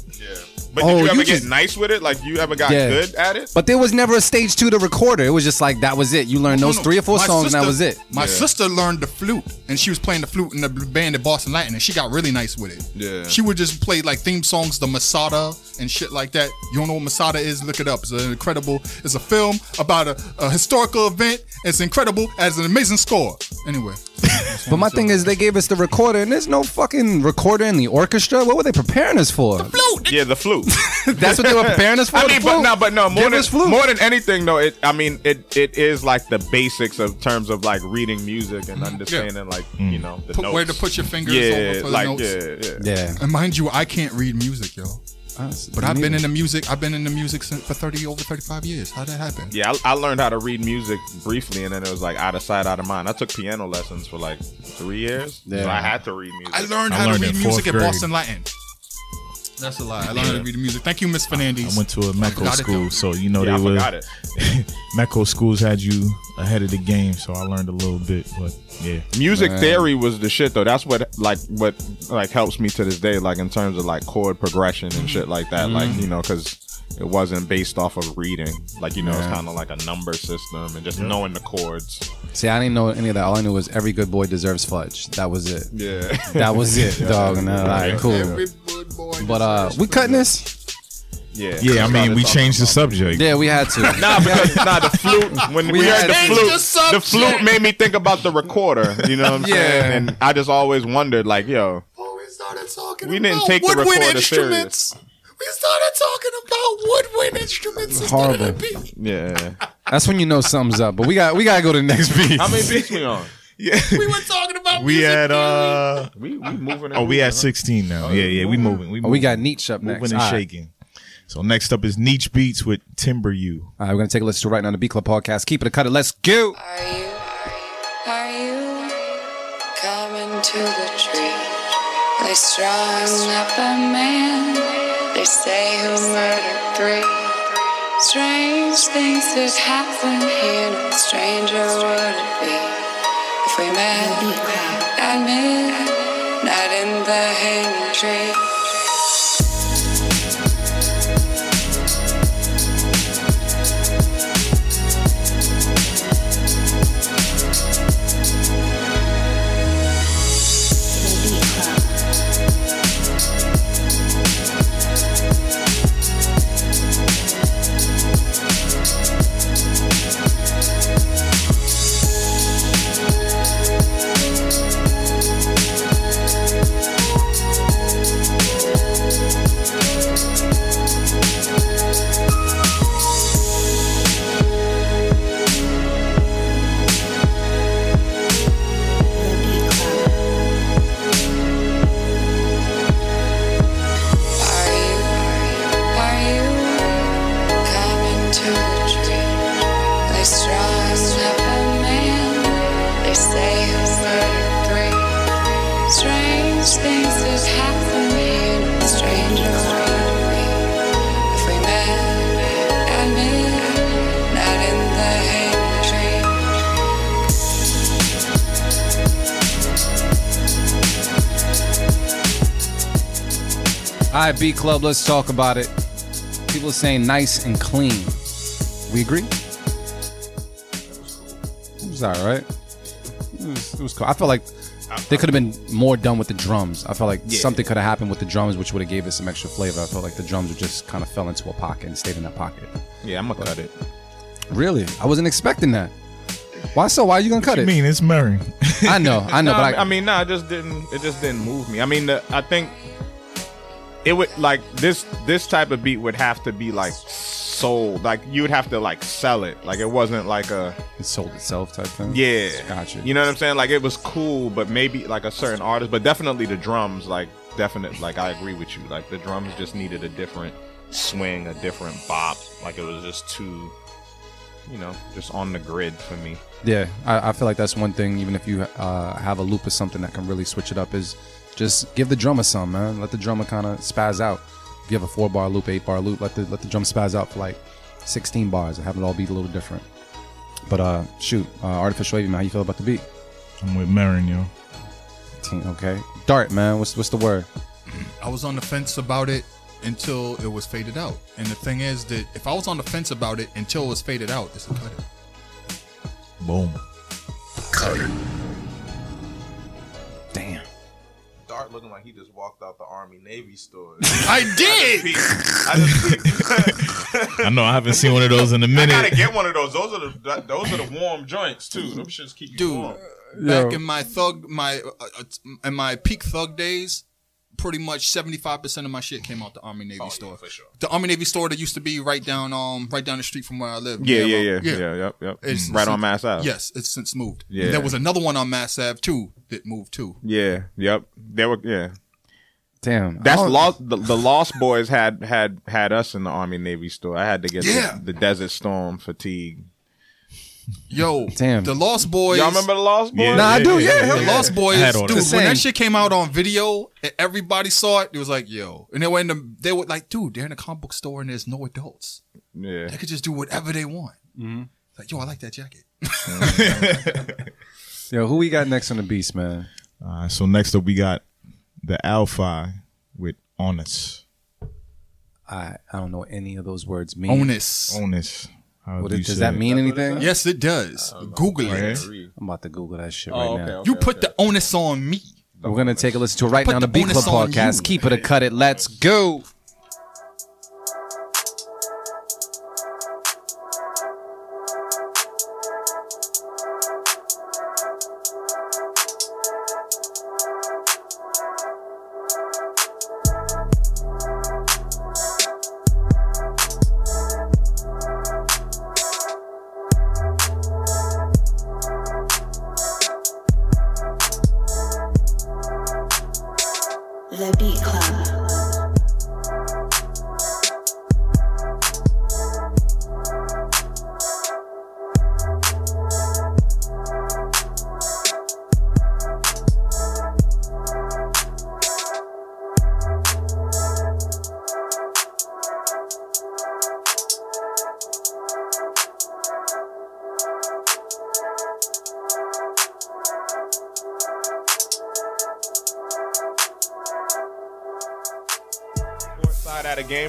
But Oh, did you ever you get just- nice with it? Like you ever got Yeah. good at it? But there was never a stage two to the recorder. It was just like that was it. You learned oh, those No, no. three or four My songs, and that was it. My Yeah. sister learned the flute, and she was playing the flute in the band at Boston Latin, and she got really nice with it. Yeah. She would just play like theme songs, the Masada and shit like that. You don't know what Masada is? Look it up. It's an incredible. It's a film about a, a historical event. It's incredible as an amazing score. Anyway, (laughs) But my thing is, they gave us the recorder, and there's no fucking recorder in the orchestra. What were they preparing us for? The flute. Yeah, the flute. (laughs) That's what they were preparing us for. I mean, but no, but no, more Give than flute. more than anything, though. It, I mean, it it is like the basics of terms of like reading music and understanding, like you mm. know, the Put, notes. where to put your fingers yeah, over for the like notes. yeah, yeah. Yeah, And mind you, I can't read music, yo. Us, But I've me been in the music. I've been in the music since, for thirty over thirty five years. How'd that happen? Yeah, I, I learned how to read music briefly, and then it was like out of sight, out of mind. I took piano lessons for like three years. Yeah. so I had to read music. I learned I how learned to read fourth music at. Boston Latin. That's a lie. I learned how to read the music. Thank you, Miss Fernandez. I went to a METCO forgot it, school, so you know Yeah, I they were forgot it. (laughs) METCO schools had you ahead of the game, so I learned a little bit. But yeah, Music Man. theory was the shit though. That's what like what like helps me to this day, like in terms of like chord progression and shit like that. Like mm. you know, because it wasn't based off of reading. Like you know, it's kind of like a number system and just knowing the chords. See, I didn't know any of that. All I knew was every good boy deserves fudge. That was it. Yeah. That was it, (laughs) dog. And then, like, cool. Every good boy But uh, we cutting this. yeah. yeah. I mean, we changed the subject. Yeah, we had to. Nah, because nah, the flute. (laughs) When we, We heard had the flute, the the flute made me think about the recorder. You know what I'm (laughs) Yeah. saying? And I just always wondered, like, yo, Oh, we started talking We didn't about take the recorder instruments. We started talking about woodwind instruments. instead of Horrible. the beat. yeah. That's when you know something's up. But we got we gotta go to the next beat. How many beats we on? (laughs) Yeah. We were talking about We music had theory. uh We we moving. oh, we at sixteen now. Yeah, yeah, we moving. We Oh, we got Nietzsche up moving next. and All right. shaking. So next up is Nietzsche Beats with Timber You. All right, we're gonna take a listen to right now on the Beat Club podcast. Keep it a cut it. Let's go. Are you, are you coming to the tree? They strung up a man, they say who murdered three. Strange things that happen here, no stranger would it be if we met at midnight in the hanging tree. All right, Beat Club. Let's talk about it. People are saying nice and clean. We agree. It was all right. It was, it was cool. I felt like they could have been more done with the drums. I felt like something could have happened with the drums, which would have gave it some extra flavor. I felt like the drums just kind of fell into a pocket and stayed in that pocket. Yeah, I'm gonna cut it. Really, I wasn't expecting that. Why so? Why are you gonna cut it? I it? mean, it's Murray. I know, I know, (laughs) No, but I, I mean, no, it just didn't. It just didn't move me. I mean, the, I think it would like this. This type of beat would have to be like sold. Like you would have to like sell it. Like it wasn't like a it sold itself type thing. yeah. Gotcha. You know what I'm saying? Like it was cool, but maybe like a certain artist. But definitely the drums. Like definite. Like I agree with you. Like the drums just needed a different swing, a different bop. Like it was just too. You know, just on the grid for me. Yeah, I, I feel like that's one thing. Even if you uh, have a loop or something that can really switch it up, is just give the drummer some, man. Let the drummer kind of spaz out. If you have a four bar loop, eight bar loop, let the let the drum spaz out for like sixteen bars and have it all be a little different. But uh, shoot, uh, artificial wavy, man. How you feel about the beat? I'm with Marin, yo. Team, okay. Dart, man. What's what's the word? I was on the fence about it until it was faded out. And the thing is that if I was on the fence about it until it was faded out, it's a cut it. Boom. Cut it. Damn. Dart looking like he just walked out the Army Navy store. (laughs) I did. I just (laughs) I know I haven't seen one of those in a minute. I gotta get one of those. Those are the those are the warm joints too. Them shits keep you Dude, warm. back Yo. in my thug my uh, uh, in my peak thug days, pretty much 75% of my shit came out the Army Navy Oh, yeah, store. for sure. The Army Navy store that used to be right down um right down the street from where I live. Yeah, yeah, well, yeah, yeah, yep, yep. It's right on Mass Ave. Yes, it's since moved. Yeah. There was another one on Mass Ave too that moved too. Yeah, yep. They were yeah. Damn. That's lost. The, the Lost Boys had had had us in the Army Navy store. I had to get Yeah. the, the Desert Storm fatigue. Yo, Damn. the Lost Boys. Y'all remember the Lost Boys? Yeah. Nah, I do. Yeah, hell The. Lost Boys, I had all dude. that. When that shit came out on video, and everybody saw it. It was like, yo, and they were in the, they were like, dude, they're in a comic book store and there's no adults. Yeah. They could just do whatever they want. Mm-hmm. Like, yo, I like that jacket. (laughs) Yo, who we got next on the beast, man? Uh, so next up we got the Alpha with Honest. I I don't know what any of those words mean. Onus. Honest. How What do is- does say that it? mean anything? Yes, it does. Google it. I'm about to Google that shit Oh, right okay, now. okay. You put the onus on me. We're gonna take a listen to it right Put now on the the Beat Club onus on podcast. you. Keep it a cut it. Let's go.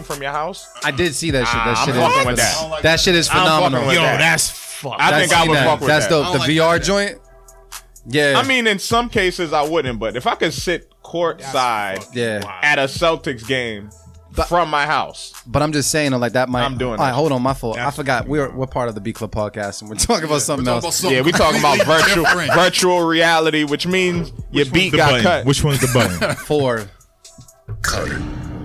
Side at a game from your house. I did see that shit. That Ah, shit I'm is with that. that shit is I'm fucking phenomenal. with Yo, that. that's fuck. I That's- think I would that- fuck with That's that. the I the don't like VR that. joint. Yeah, I mean, in some cases I wouldn't, but if I could sit courtside yeah. at a Celtics game from my house, But I'm just saying, like that might. I'm doing All right, that. hold on, my fault. I That's forgot we're we're part of the Beat Club podcast, and we're talking about something We're else. about yeah, we talking about virtual virtual reality, which means your beat the got button? cut. Which one's the button? (laughs) For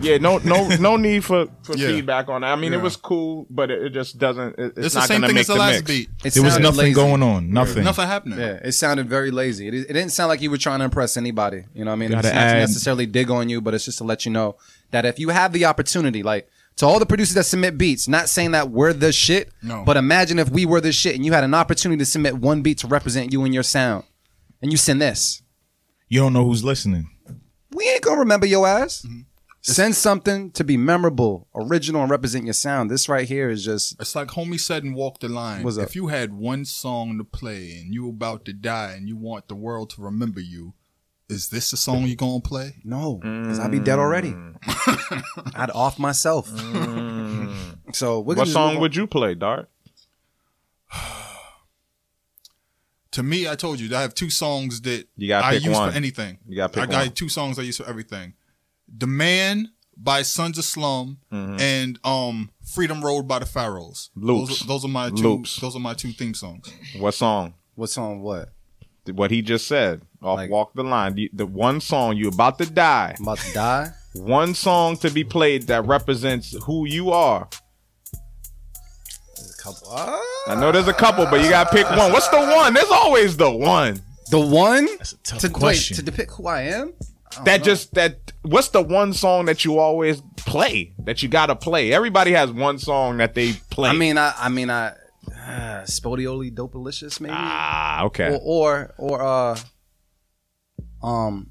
Yeah, no, no, no (laughs) need for, for Yeah. feedback on that. I mean, it was cool, but it, it just doesn't. It, it's, It's the same gonna thing make as the the last mix. beat. it there was nothing lazy. going on. Nothing. Nothing happening. Yeah, it sounded very lazy. It, it didn't sound like you were trying to impress anybody. You know what I mean? Gotta It's not to necessarily dig on you, but it's just to let you know that if you have the opportunity, like to all the producers that submit beats, not saying that we're the shit, No. but imagine if we were the shit and you had an opportunity to submit one beat to represent you and your sound, and you send this. You don't know who's listening. We ain't gonna remember your ass. Mm-hmm. Send something to be memorable, original, and represent your sound. This right here is just It's like homie said and walk the line. What's up? If you had one song to play and you about to die and you want the world to remember you, is this the song you're gonna play? no, because I'd be dead already. Mm. (laughs) I'd off myself. Mm. so we're gonna What song would you play, Dart? (sighs) To me, I told you I have two songs that You gotta I pick use one. for anything. You gotta pick I got one. two songs I use for everything. The Man by Sons of Slum and um Freedom Road by the Pharaohs. Loops. Those, are- those are my two. Loops. Those are my two theme songs. What song? What song? What? What he just said. Off Like- Walk the Line. The, the one song you about to die. I'm about to die. One song to be played that represents who you are. A couple. Ah. I know there's a couple, but you gotta pick one. What's the one? There's always the one. The one That's a tough to question. wait to depict who I am. That just that. What's the one song that you always play? That you gotta play. Everybody has one song that they play. I mean, I, I mean, I, uh, Spottieottiedopaliscious, maybe, ah, okay. or, or, or, uh, um,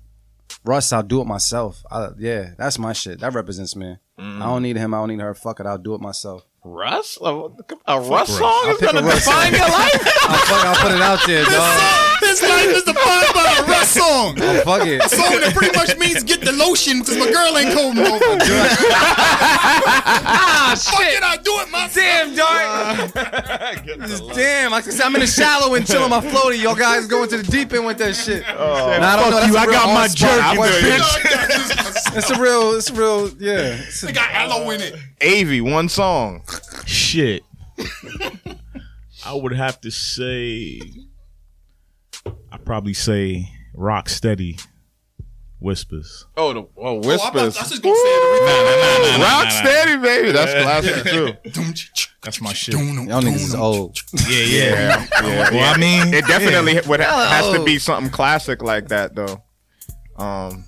Russ, I'll do it myself. I, yeah, that's my shit. That represents me. Mm. I don't need him. I don't need her. Fuck it. I'll do it myself. Russ, a, a Russ Russ. song I'll is gonna define your life. (laughs) I'll, fuck, I'll put it out there, dog. His life is (laughs) defined by a Russ song. I'll fuck it. A song that pretty much means get the lotion because my girl ain't coming over. ah, Fuck it, I do it myself. Damn, dog. Damn, like I said, I'm in the shallow and chilling my floaty. Y'all guys going to the deep end with that shit. Oh, Nah, I don't know. You, a I real got my on-spot jerk, question. It's a real, it's a real, yeah. It's a- They got aloe in it. Avy, one song. Shit. (laughs) I would have to say. I probably say rock steady whispers. Oh, the oh, Oh, I, whispers. thought- I was just gonna say it. nah, Rock nah, nah. steady, baby. That's classic too. (laughs) That's my shit. Y'all niggas is old. Yeah, yeah. Yeah, Well, I mean, it definitely yeah. would ha- has to be something classic like that though. Um,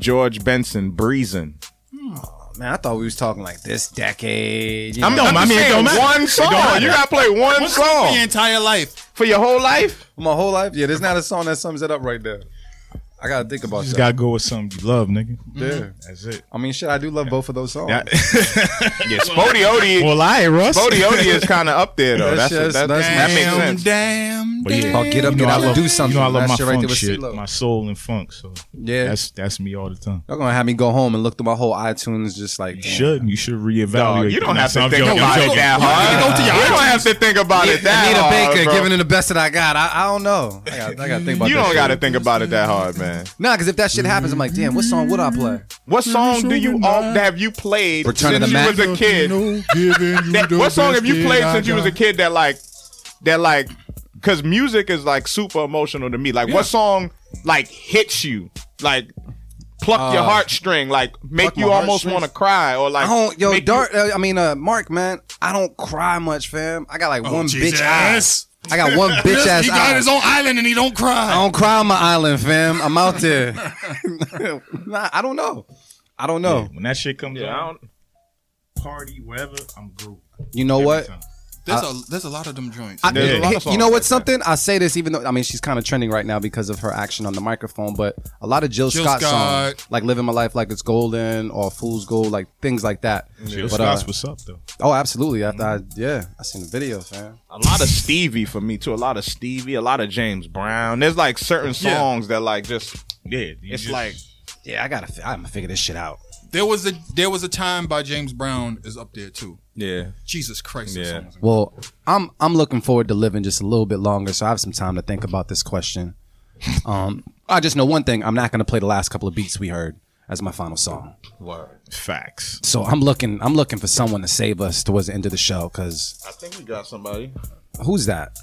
George Benson, breezing. Man, I thought we was talking like this decade. You I'm, know, I'm I mean, it saying don't matter. one song. You gotta play one One song for your entire life. for your whole life. my whole life. Yeah, there's not a song that sums it up right there. I gotta think about just that. gotta go with something you love, nigga. yeah. Mm-hmm. That's it. I mean, shit, I do love both of those songs. Yeah. (laughs) Yeah, (laughs) Spody Odie. well, I Russ. Spody Odie is (laughs) kind of up there though. That's That's, just- that, that's that makes Damn, sense. damn, But yeah, damn. Oh, get up, you know, get I out, love, and do something. You know, I love That my shit funk there with shit, CeeLo. my soul and funk. So Yeah. that's that's me all the time. Y'all gonna have me go home and look through my whole iTunes, just like You damn. should. You should reevaluate. Dog, you don't have to think about it that hard. You don't have to think about it that hard. Anita hard, Baker giving it the best that I got. I, I don't know. I gotta think about. You don't got to think about it that hard, man. Nah, because if that shit happens, I'm like, damn, what song would I play? What song do you all have you played Return of since the you Mac? was a kid? That- what song have you played since you was a kid that like that like because music is like super emotional to me. Like what song like hits you like pluck your Uh, heartstring like make you my almost want to cry or like I don't, yo, make you- Dart. uh, I mean, uh, Mark, man, I don't cry much, fam. I got like one bitch eye. Jesus. I got one (laughs) bitch ass He got eye. his own island and he don't cry. I don't cry on my island, fam. I'm out there. (laughs) nah, I don't know. I don't know. When that shit comes Yeah, I out, party, wherever, I'm Groot. You know Every what? time. There's a there's a lot of them joints. I, There's a lot of you know songs what's like that. something? I say this even though I mean she's kind of trending right now because of her action on the microphone, but a lot of Jill, Jill Scott, Scott. songs, like "Living My Life Like It's Golden" or "Fool's Gold," like things like that. Jill But, uh, what's up though. oh, absolutely. After I, yeah, I seen the video, fam. a lot of Stevie for me too. A lot of Stevie, a lot of James Brown. There's like certain Yeah. songs that like just Yeah, it's just- like Yeah, I gotta. I'm gonna figure this shit out. There was a there was a time by James Brown is up there too. yeah. Jesus Christ. that Yeah. song was Well, I'm I'm looking forward to living just a little bit longer, so I have some time to think about this question. (laughs) Um, I just know one thing: I'm not gonna play the last couple of beats we heard as my final song. What facts. So I'm looking, I'm looking for someone to save us towards the end of the show. Cause I think we got somebody. who's that?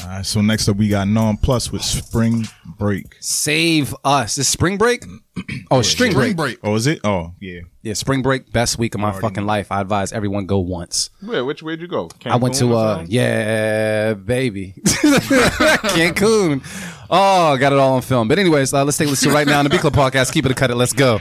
All right, so next up we got Non Plus with Spring Break. Save us. Is spring break? (clears throat) Oh, string break. Spring break. Oh, is it? Oh, yeah. Yeah, spring break. Best week of my fucking life. I advise everyone go once. Where? Which way'd you go? I went Cancun to or uh something? yeah, baby. (laughs) Cancun. Oh, got it all on film. But anyways, uh, let's take a listen right now on the Beat Club podcast. Keep it a cut it. Let's go.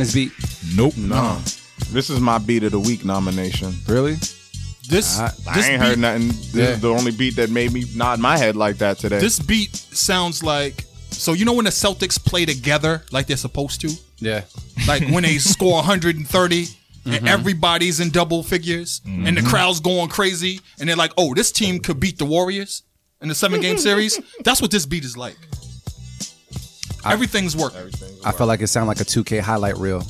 Are we cutting this beat? Nope. No. This is my beat of the week nomination. Really? This I, this ain't beat, heard nothing. This Yeah. is the only beat that made me nod my head like that today. this beat sounds like so you know when the Celtics play together like they're supposed to? Yeah. Like when they (laughs) score 130 Mm-hmm. and everybody's in double figures and the crowd's going crazy and they're like, "Oh, this team could beat the Warriors in the 7-game (laughs) series." That's what this beat is like. Everything's working. I feel like it sounded like a 2K highlight reel.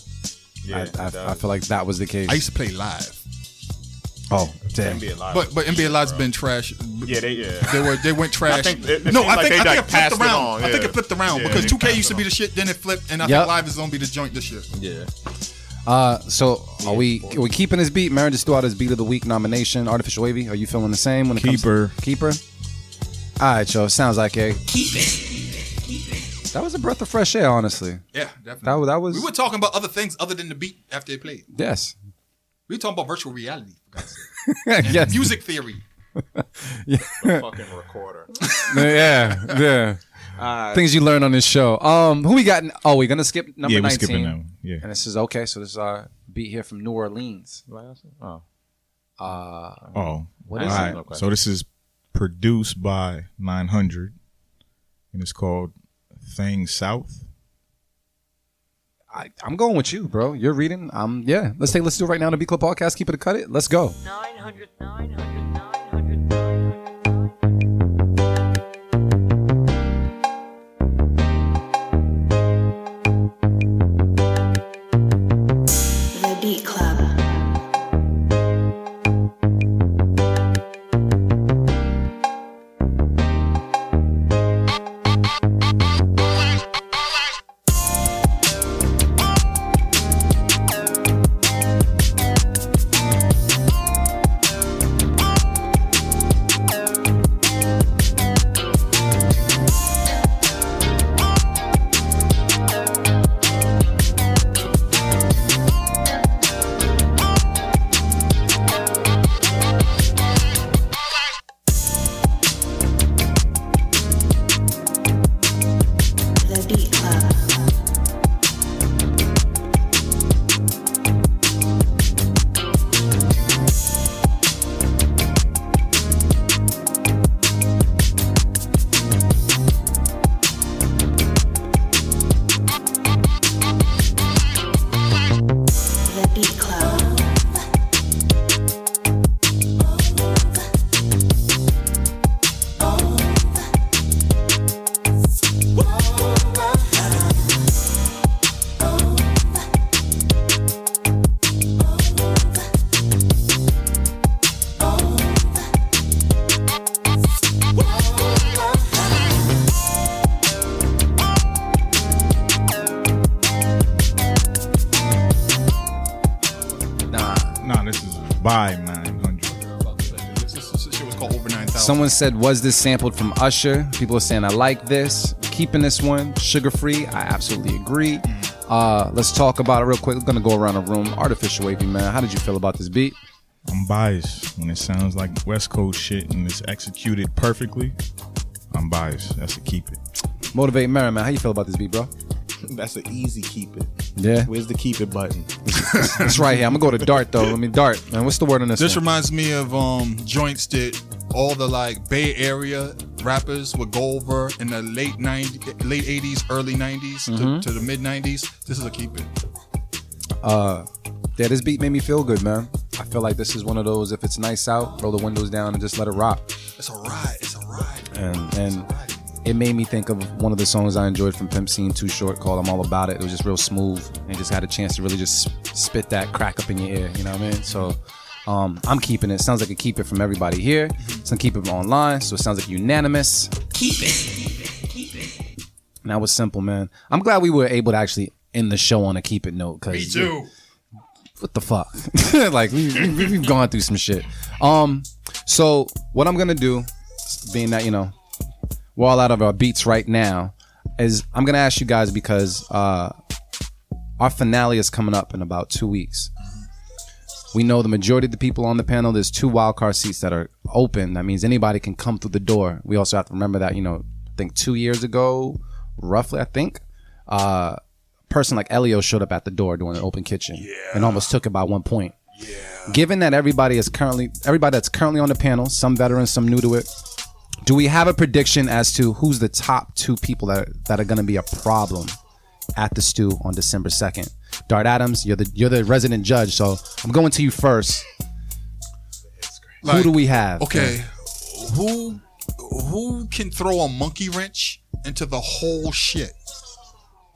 yeah, I, it I. I feel like that was the case. I used to play live. oh, damn. NBA Live. But but NBA Live's been trash. yeah, they yeah. They were they went trash. I think it- it no, I think they, I think like, it flipped passed it around. on, I think it flipped around Yeah, because 2K used to be the shit, then it flipped, and I Yep. think Live is gonna be the joint this year. Yeah. Uh, so are we are we keeping this beat? Marin just threw out his beat of the week nomination. Artificial Wavy. Are you feeling the same when it Keeper. comes to keeper? All right, Joe. Sounds like a keep it. That was a breath of fresh air, honestly. Yeah, definitely. was that was we were talking about other things other than the beat after they played. yes. We were talking about virtual reality. for God's sake. (laughs) yes. Music theory. (laughs) Yeah. Fucking recorder. (laughs) yeah, yeah. Uh, Things you learn on this show. Um, who we got? in- Oh, we're gonna skip number Yeah, we're nineteen. skipping that one. Yeah. And this is okay. So this is our beat here from New Orleans. oh. Uh, Oh, What is all is right. it? Okay. So this is produced by 900, and it's called "Thing South." I, I'm going with you, bro. You're reading. Um, yeah. Let's take. Let's do it right now. The Beat Club Podcast. Keep it a cut it. Let's go. 900, 900, 900, 900. Someone said, "Was this sampled from Usher?" People are saying, "I like this." Keeping this one sugar free. I absolutely agree. Uh, let's talk about it real quick. We're gonna go around the room. Artificial wavy man. How did you feel about this beat? I'm biased when it sounds like West Coast shit and it's executed perfectly. I'm biased. That's a keep it. Motivate Merriman. man. How you feel about this beat, bro? (laughs) That's an easy keep it. Yeah, Where's the keep it button? (laughs) it's right here. I'm gonna go to Dart though. Let me Dart. Man, what's the word on this? This one? reminds me of um joints that all the like Bay Area rappers would go over in the late 90 late 80s, early 90s Mm-hmm. to, to the mid 90s. This is a keep it. Uh, yeah, this beat made me feel good, man. I feel like this is one of those. If it's nice out, roll the windows down and just let it rock. It's a ride. It's a ride. and and it made me think of one of the songs I enjoyed from Pimp Scene Too Short called "I'm All About It." It was just real smooth and just had a chance to really just spit that crack up in your ear. You know what I mean? So. Um, I'm keeping it. Sounds like a keep it from everybody here. Gonna keep it online, so it sounds like unanimous. Keep it. Keep it. And that was simple, man. I'm glad we were able to actually end the show on a keep it note. Cause Me too. what the fuck? (laughs) like we, we, we've gone through some shit. Um, so what I'm gonna do, being that you know we're all out of our beats right now, is I'm gonna ask you guys because uh, our finale is coming up in about two weeks. We know the majority of the people on the panel. There's two wild card seats that are open. That means anybody can come through the door. We also have to remember that you know, I think two years ago, roughly, I think, uh, a person like Elio showed up at the door doing an open kitchen and almost took it by one point. Yeah. Given that everybody is currently everybody that's currently on the panel, some veterans, some new to it, do we have a prediction as to who's the top two people that that are going to be a problem at the stew on December second? Dart Adams, you're the you're the resident judge, so I'm going to you first. Who do we have? Okay, who who can throw a monkey wrench into the whole shit?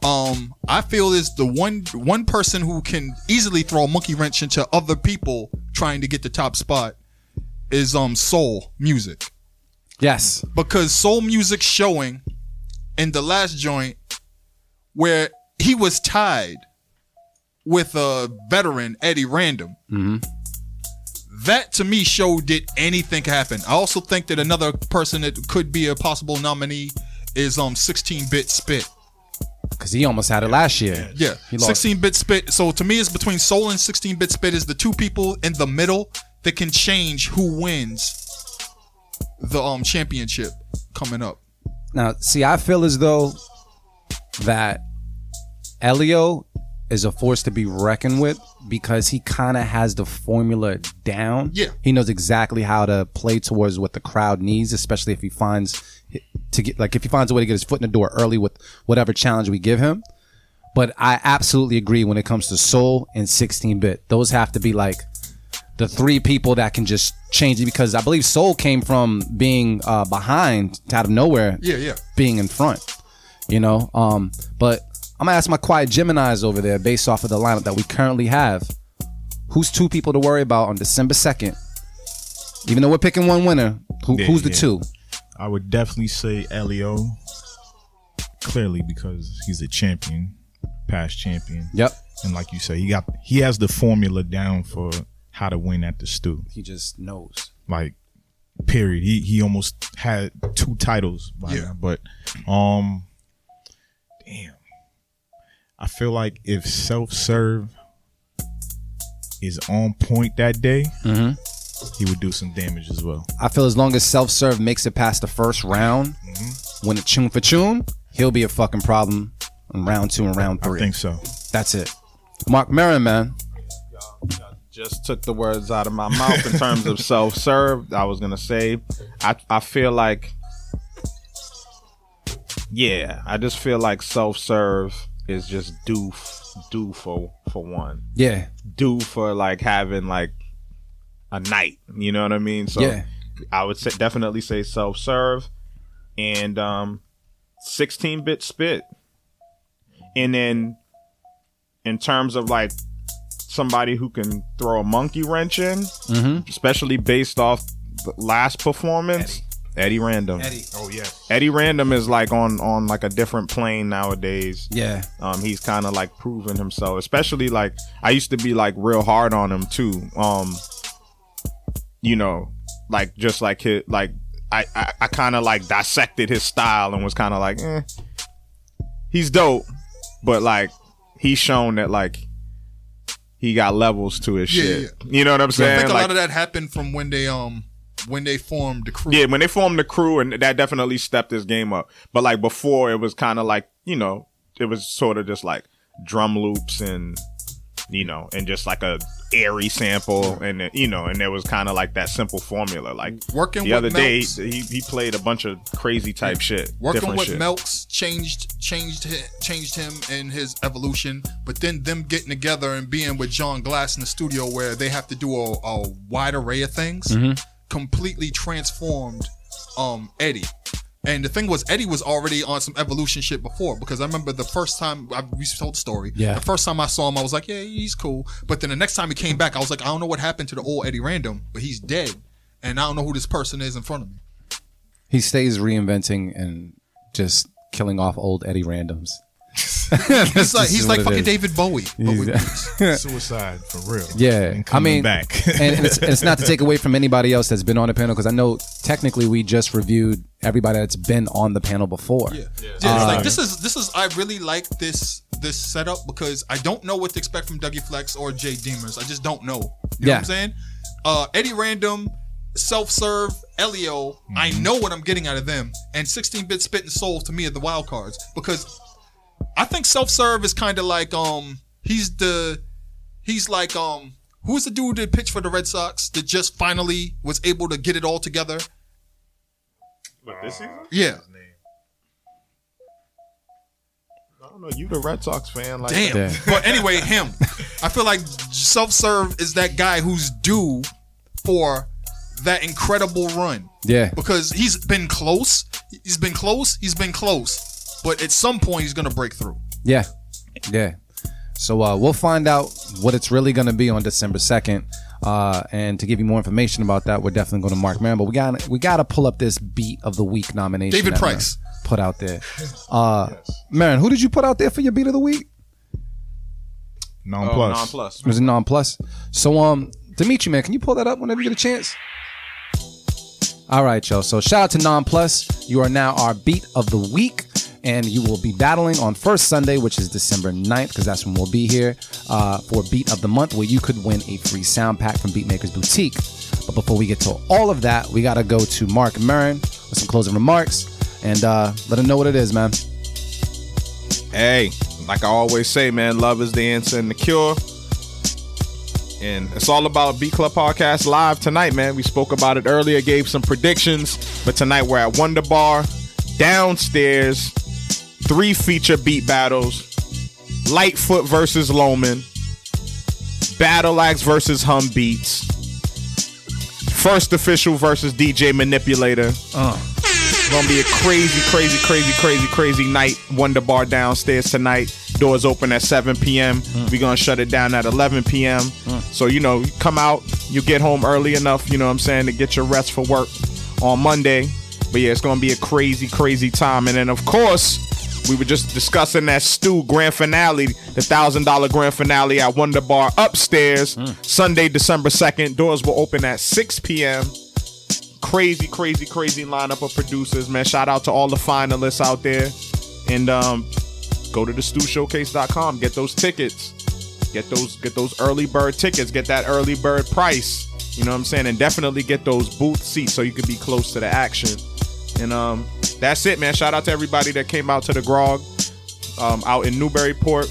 Um, I feel is the one one person who can easily throw a monkey wrench into other people trying to get the top spot is um soul music Yes. because soul music showing in the last joint where he was tied with a veteran Eddie Random. That to me showed that anything can happen. I also think that another person that could be a possible nominee is um 16-bit spit. Because he almost had it last year. Yeah, He lost. 16-bit spit. So to me, it's between Soul and 16-bit spit is the two people in the middle that can change who wins the um championship coming up. Now, see, I feel as though that Elio is a force to be reckoned with because he kind of has the formula down. Yeah. He knows exactly how to play towards what the crowd needs, especially if he finds to get like if he finds a way to get his foot in the door early with whatever challenge we give him. But I absolutely agree when it comes to soul and 16 bit. Those have to be like the three people that can just change it because I believe Soul came from being uh, behind out of nowhere Yeah, yeah. being in front. You know, um, but I'm gonna ask my quiet Gemini's over there based off of the lineup that we currently have. Who's two people to worry about on December second? Even though we're picking one winner, who, Yeah, who's the yeah. two? I would definitely say Elio. Clearly, because he's a champion, past champion. Yep. And like you say, he got he has the formula down for how to win at the stew. He just knows. Like, period. He he almost had two titles by Yeah. now. But um, damn, I feel like if self serve is on point that day, he would do some damage as well. I feel as long as self serve makes it past the first round, Mm-hmm. when it tune for tune, he'll be a fucking problem in round two and round three. I think so. That's it. Mark Maron, man. just took the words out of my mouth in terms of self serve. I was gonna say, I I feel like, yeah, I just feel like self serve is just due due for for one, Yeah. due for like having like a night. You know what I mean? So Yeah. I would say, definitely say self serve and um, sixteen bit spit, and then in terms of like somebody who can throw a monkey wrench in, Mm-hmm. especially based off the last performance. Eddie, Random. Eddie. Oh yes. Eddie Random is like on on like a different plane nowadays. Yeah. Um, he's kind of like proving himself. Especially like I used to be like real hard on him too. Um, you know, like just like his like I I, I kind of like dissected his style and was kind of like, eh, he's dope, but like he's shown that like he got levels to his Yeah, shit. You know what I'm So I saying? think a Like- lot of that happened from when they um when they formed the crew. yeah, when they formed the crew, and that definitely stepped his game up. But like before, it was kind of like you know, it was sort of just like drum loops and you know, and just like a airy sample, and you know, and there was kind of like that simple formula. Like Working the with other day, he, he played a bunch of crazy type shit, Working with shit. Melks changed changed changed him in his evolution, but then them getting together and being with John Glass in the studio where they have to do a, a wide array of things, Mm-hmm. Completely transformed um Eddie. And the thing was, Eddie was already on some evolution shit before because I remember the first time I we told the story. Yeah. The first time I saw him, I was like, yeah, he's cool. But then the next time he came back, I was like, I don't know what happened to the old Eddie Random, but he's dead, and I don't know who this person is in front of me. He stays reinventing and just killing off old Eddie Randoms. (laughs) He's like he's like fucking David Bowie. But with. (laughs) Suicide for real. Yeah, And I mean, back. and, (laughs) and it's, and it's not to take away from anybody else that's been on the panel because I know technically we just reviewed everybody that's been on the panel before. Yeah, yeah. it's like this is this is I really like this this setup because I don't know what to expect from Dougie Flex or Jay Demers. I just don't know. You know Yeah. what I'm saying? Uh, Eddie Random, Self Serve, Elio. I know what I'm getting out of them. And 16 bit Spit and Soul to me are the wild cards because I think Self Serve is kind of like um he's the he's like um who's the dude that pitched for the Red Sox that just finally was able to get it all together? What, this season? Yeah. I don't know. You the Red Sox fan? Like Damn. Yeah. But anyway, him. I feel like self serve is that guy who's due for that incredible run Yeah. because he's been close. He's been close. He's been close. But at some point, he's gonna break through. Yeah. Yeah. So uh, we'll find out what it's really going to be on December 2nd. Uh, and to give you more information about that, we're definitely going to Mark Maron. But we got we got to pull up this beat of the week nomination. David Price. Put out there. Uh, Marin, who did you put out there for your beat of the week? Non Oh, plus. non plus. It was a non plus. So um, Dimitri, man, can you pull that up whenever you get a chance? All right, yo. So shout out to Non Plus. You are now our beat of the week. And you will be battling on first Sunday, which is December 9th, because that's when we'll be here uh, for Beat of the Month, where you could win a free sound pack from Beatmakers Boutique. But before we get to all of that, we got to go to Mark Marin with some closing remarks and uh, let him know what it is, man. Hey, like I always say, man, love is the answer and the cure. And it's all about Beat Club Podcast live tonight, man. We spoke about it earlier, gave some predictions, but tonight we're at Wonder Bar, downstairs, three feature beat battles, Lightfoot versus Loman, Battle Axe versus Hum Beats, First Official versus DJ Manipulator. Uh. It's gonna be a crazy, crazy, crazy, crazy, crazy night. Wonder Bar downstairs tonight. Doors open at 7 p.m. Mm. We're gonna shut it down at 11 p.m. Mm. So you know, come out, you get home early enough. You know what I'm saying to get your rest for work on Monday. But yeah, it's gonna be a crazy, crazy time. And then of course. We were just discussing that Stew grand finale, the thousand dollar grand finale at Wonder Bar upstairs, Sunday, December 2nd. Doors will open at 6 p.m crazy, crazy, crazy lineup of producers, man. Shout out to all the finalists out there. And um go to the stewshowcase.com, get those tickets. Get those get those early bird tickets, get that early bird price. You know what I'm saying? And definitely get those booth seats so you can be close to the action. And um that's it, man. Shout out to everybody that came out to the grog um out in Newburyport.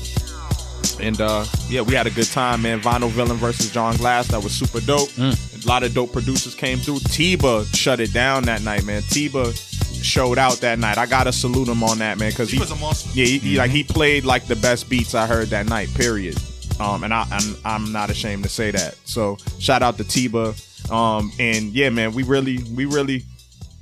And uh yeah, we had a good time, man. Vinyl Villain versus John Glass. That was super dope. A lot of dope producers came through. Tiba shut it down that night, man. Tiba showed out that night. I gotta salute him on that, man, because he Tiba's a monster. Yeah, he, he- like he played like the best beats I heard that night. Period. Um, and I, I'm I'm not ashamed to say that. So shout out to Tiba. Um, and yeah, man, we really we really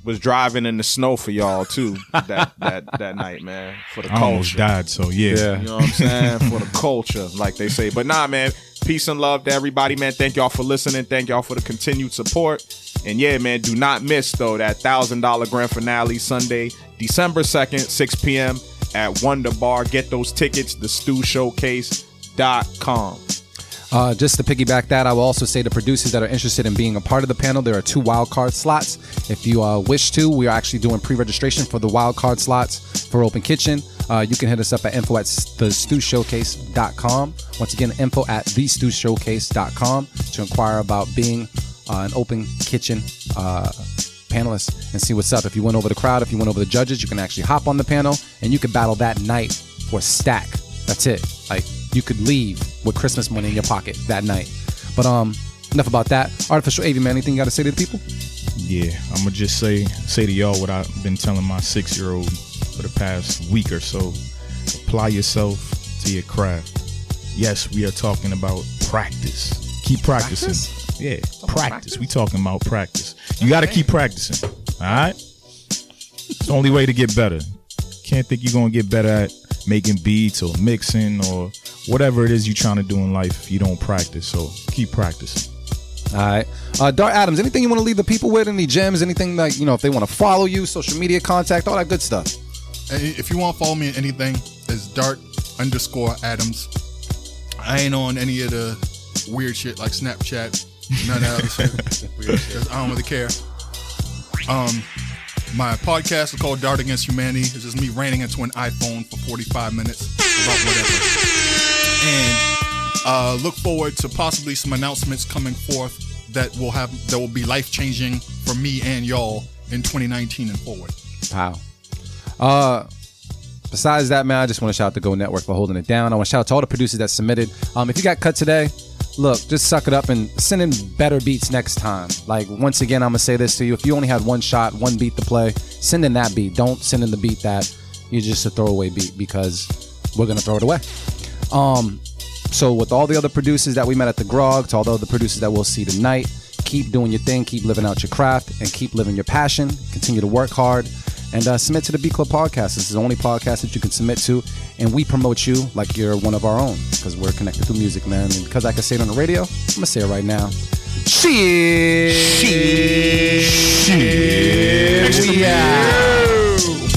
was driving in the snow for y'all too that that that night, man, for the I almost culture. died, so yeah. You know what I'm (laughs) saying? For the culture, like they say. But nah, man. Peace and love to everybody, man. Thank y'all for listening. Thank y'all for the continued support. And yeah, man, do not miss though that thousand dollar grand finale Sunday, December second, 6 p.m. at Wonder Bar. Get those tickets, the stewshowcase.com. Uh, just to piggyback that, I will also say to producers that are interested in being a part of the panel, there are two wildcard slots. If you uh, wish to, we are actually doing pre-registration for the wildcard slots for Open Kitchen. Uh, you can hit us up at info at thestewshowcase.com. Once again, info at thestewshowcase.com to inquire about being uh, an Open Kitchen uh, panelist and see what's up. If you went over the crowd, if you went over the judges, you can actually hop on the panel and you can battle that night for stack. That's it. Like you could leave with Christmas money in your pocket that night. But um, enough about that. Artificial AV man, anything you got to say to the people? Yeah, I'm gonna just say say to y'all what I've been telling my six year old for the past week or so. Apply yourself to your craft. Yes, we are talking about practice. Keep practicing. Yeah, practice. We talking about practice. You got to keep practicing. All right. It's the only way to get better. Can't think you're gonna get better at making beats or mixing or whatever it is you're trying to do in life if you don't practice. So keep practicing. All right. Uh, Dart Adams, anything you want to leave the people with? Any gems? Anything like, you know, if they want to follow you, social media contact, all that good stuff. If you want to follow me in anything, it's Dart underscore Adams. I ain't on any of the weird shit like Snapchat, none of that other shit. (laughs) 'Cause I don't really care. Um, my podcast is called Dart Against Humanity. It's just me ranting into an iPhone for 45 minutes. about whatever. And uh, look forward to possibly some announcements coming forth that will have that will be life changing for me and y'all in 2019 and forward. Wow. Uh, besides that, man, I just want to shout out the Go Network for holding it down. I want to shout out to all the producers that submitted. Um, if you got cut today, look, just suck it up and send in better beats next time. Like once again, I'm gonna say this to you: if you only had one shot, one beat to play, send in that beat. Don't send in the beat that you just a throwaway beat because we're gonna throw it away. Um, so with all the other producers that we met at the Grog, to all the other producers that we'll see tonight, keep doing your thing, keep living out your craft, and keep living your passion. Continue to work hard, and uh, submit to the Beat Club podcast. This is the only podcast that you can submit to, and we promote you like you're one of our own because we're connected through music, man. And because I can say it on the radio, I'm gonna say it right now. Shit. Shit. We out.